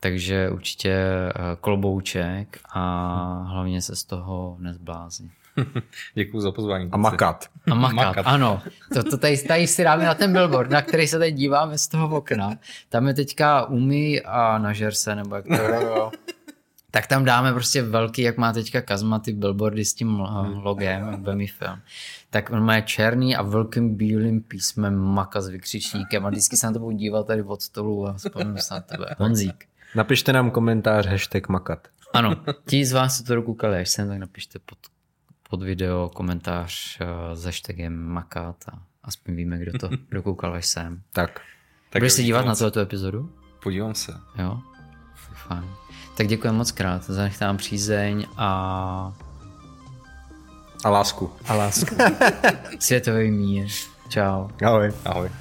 Speaker 2: Takže určitě eh, klobouček a hlavně se z toho nezblázní.
Speaker 1: Děkuji za pozvání.
Speaker 3: A makat.
Speaker 2: A makat, makat. ano. To, to tady, tady si dáme na ten billboard, na který se teď díváme z toho okna. Tam je teďka umí a nažer se, nebo jak to tak tam dáme prostě velký, jak má teďka Kazma, ty billboardy s tím hmm. logem, jak bude mi film. Tak on má černý a velkým bílým písmem maka s vykřičníkem a vždycky se na to budu dívat tady od stolu a vzpomínám se na tebe. Honzík.
Speaker 3: Napište nám komentář hashtag makat.
Speaker 2: Ano, ti z vás, co to dokoukali až sem, tak napište pod, pod video komentář uh, s hashtagem makat a aspoň víme, kdo to dokoukal až sem.
Speaker 3: Tak.
Speaker 2: tak Budeš se dívat na tuto epizodu?
Speaker 1: Podívám se.
Speaker 2: Jo? Fajn. Tak děkuji moc krát, zanech nám přízeň a...
Speaker 3: A lásku.
Speaker 2: A lásku. Světový mír. Čau.
Speaker 3: Ahoj.
Speaker 1: Ahoj.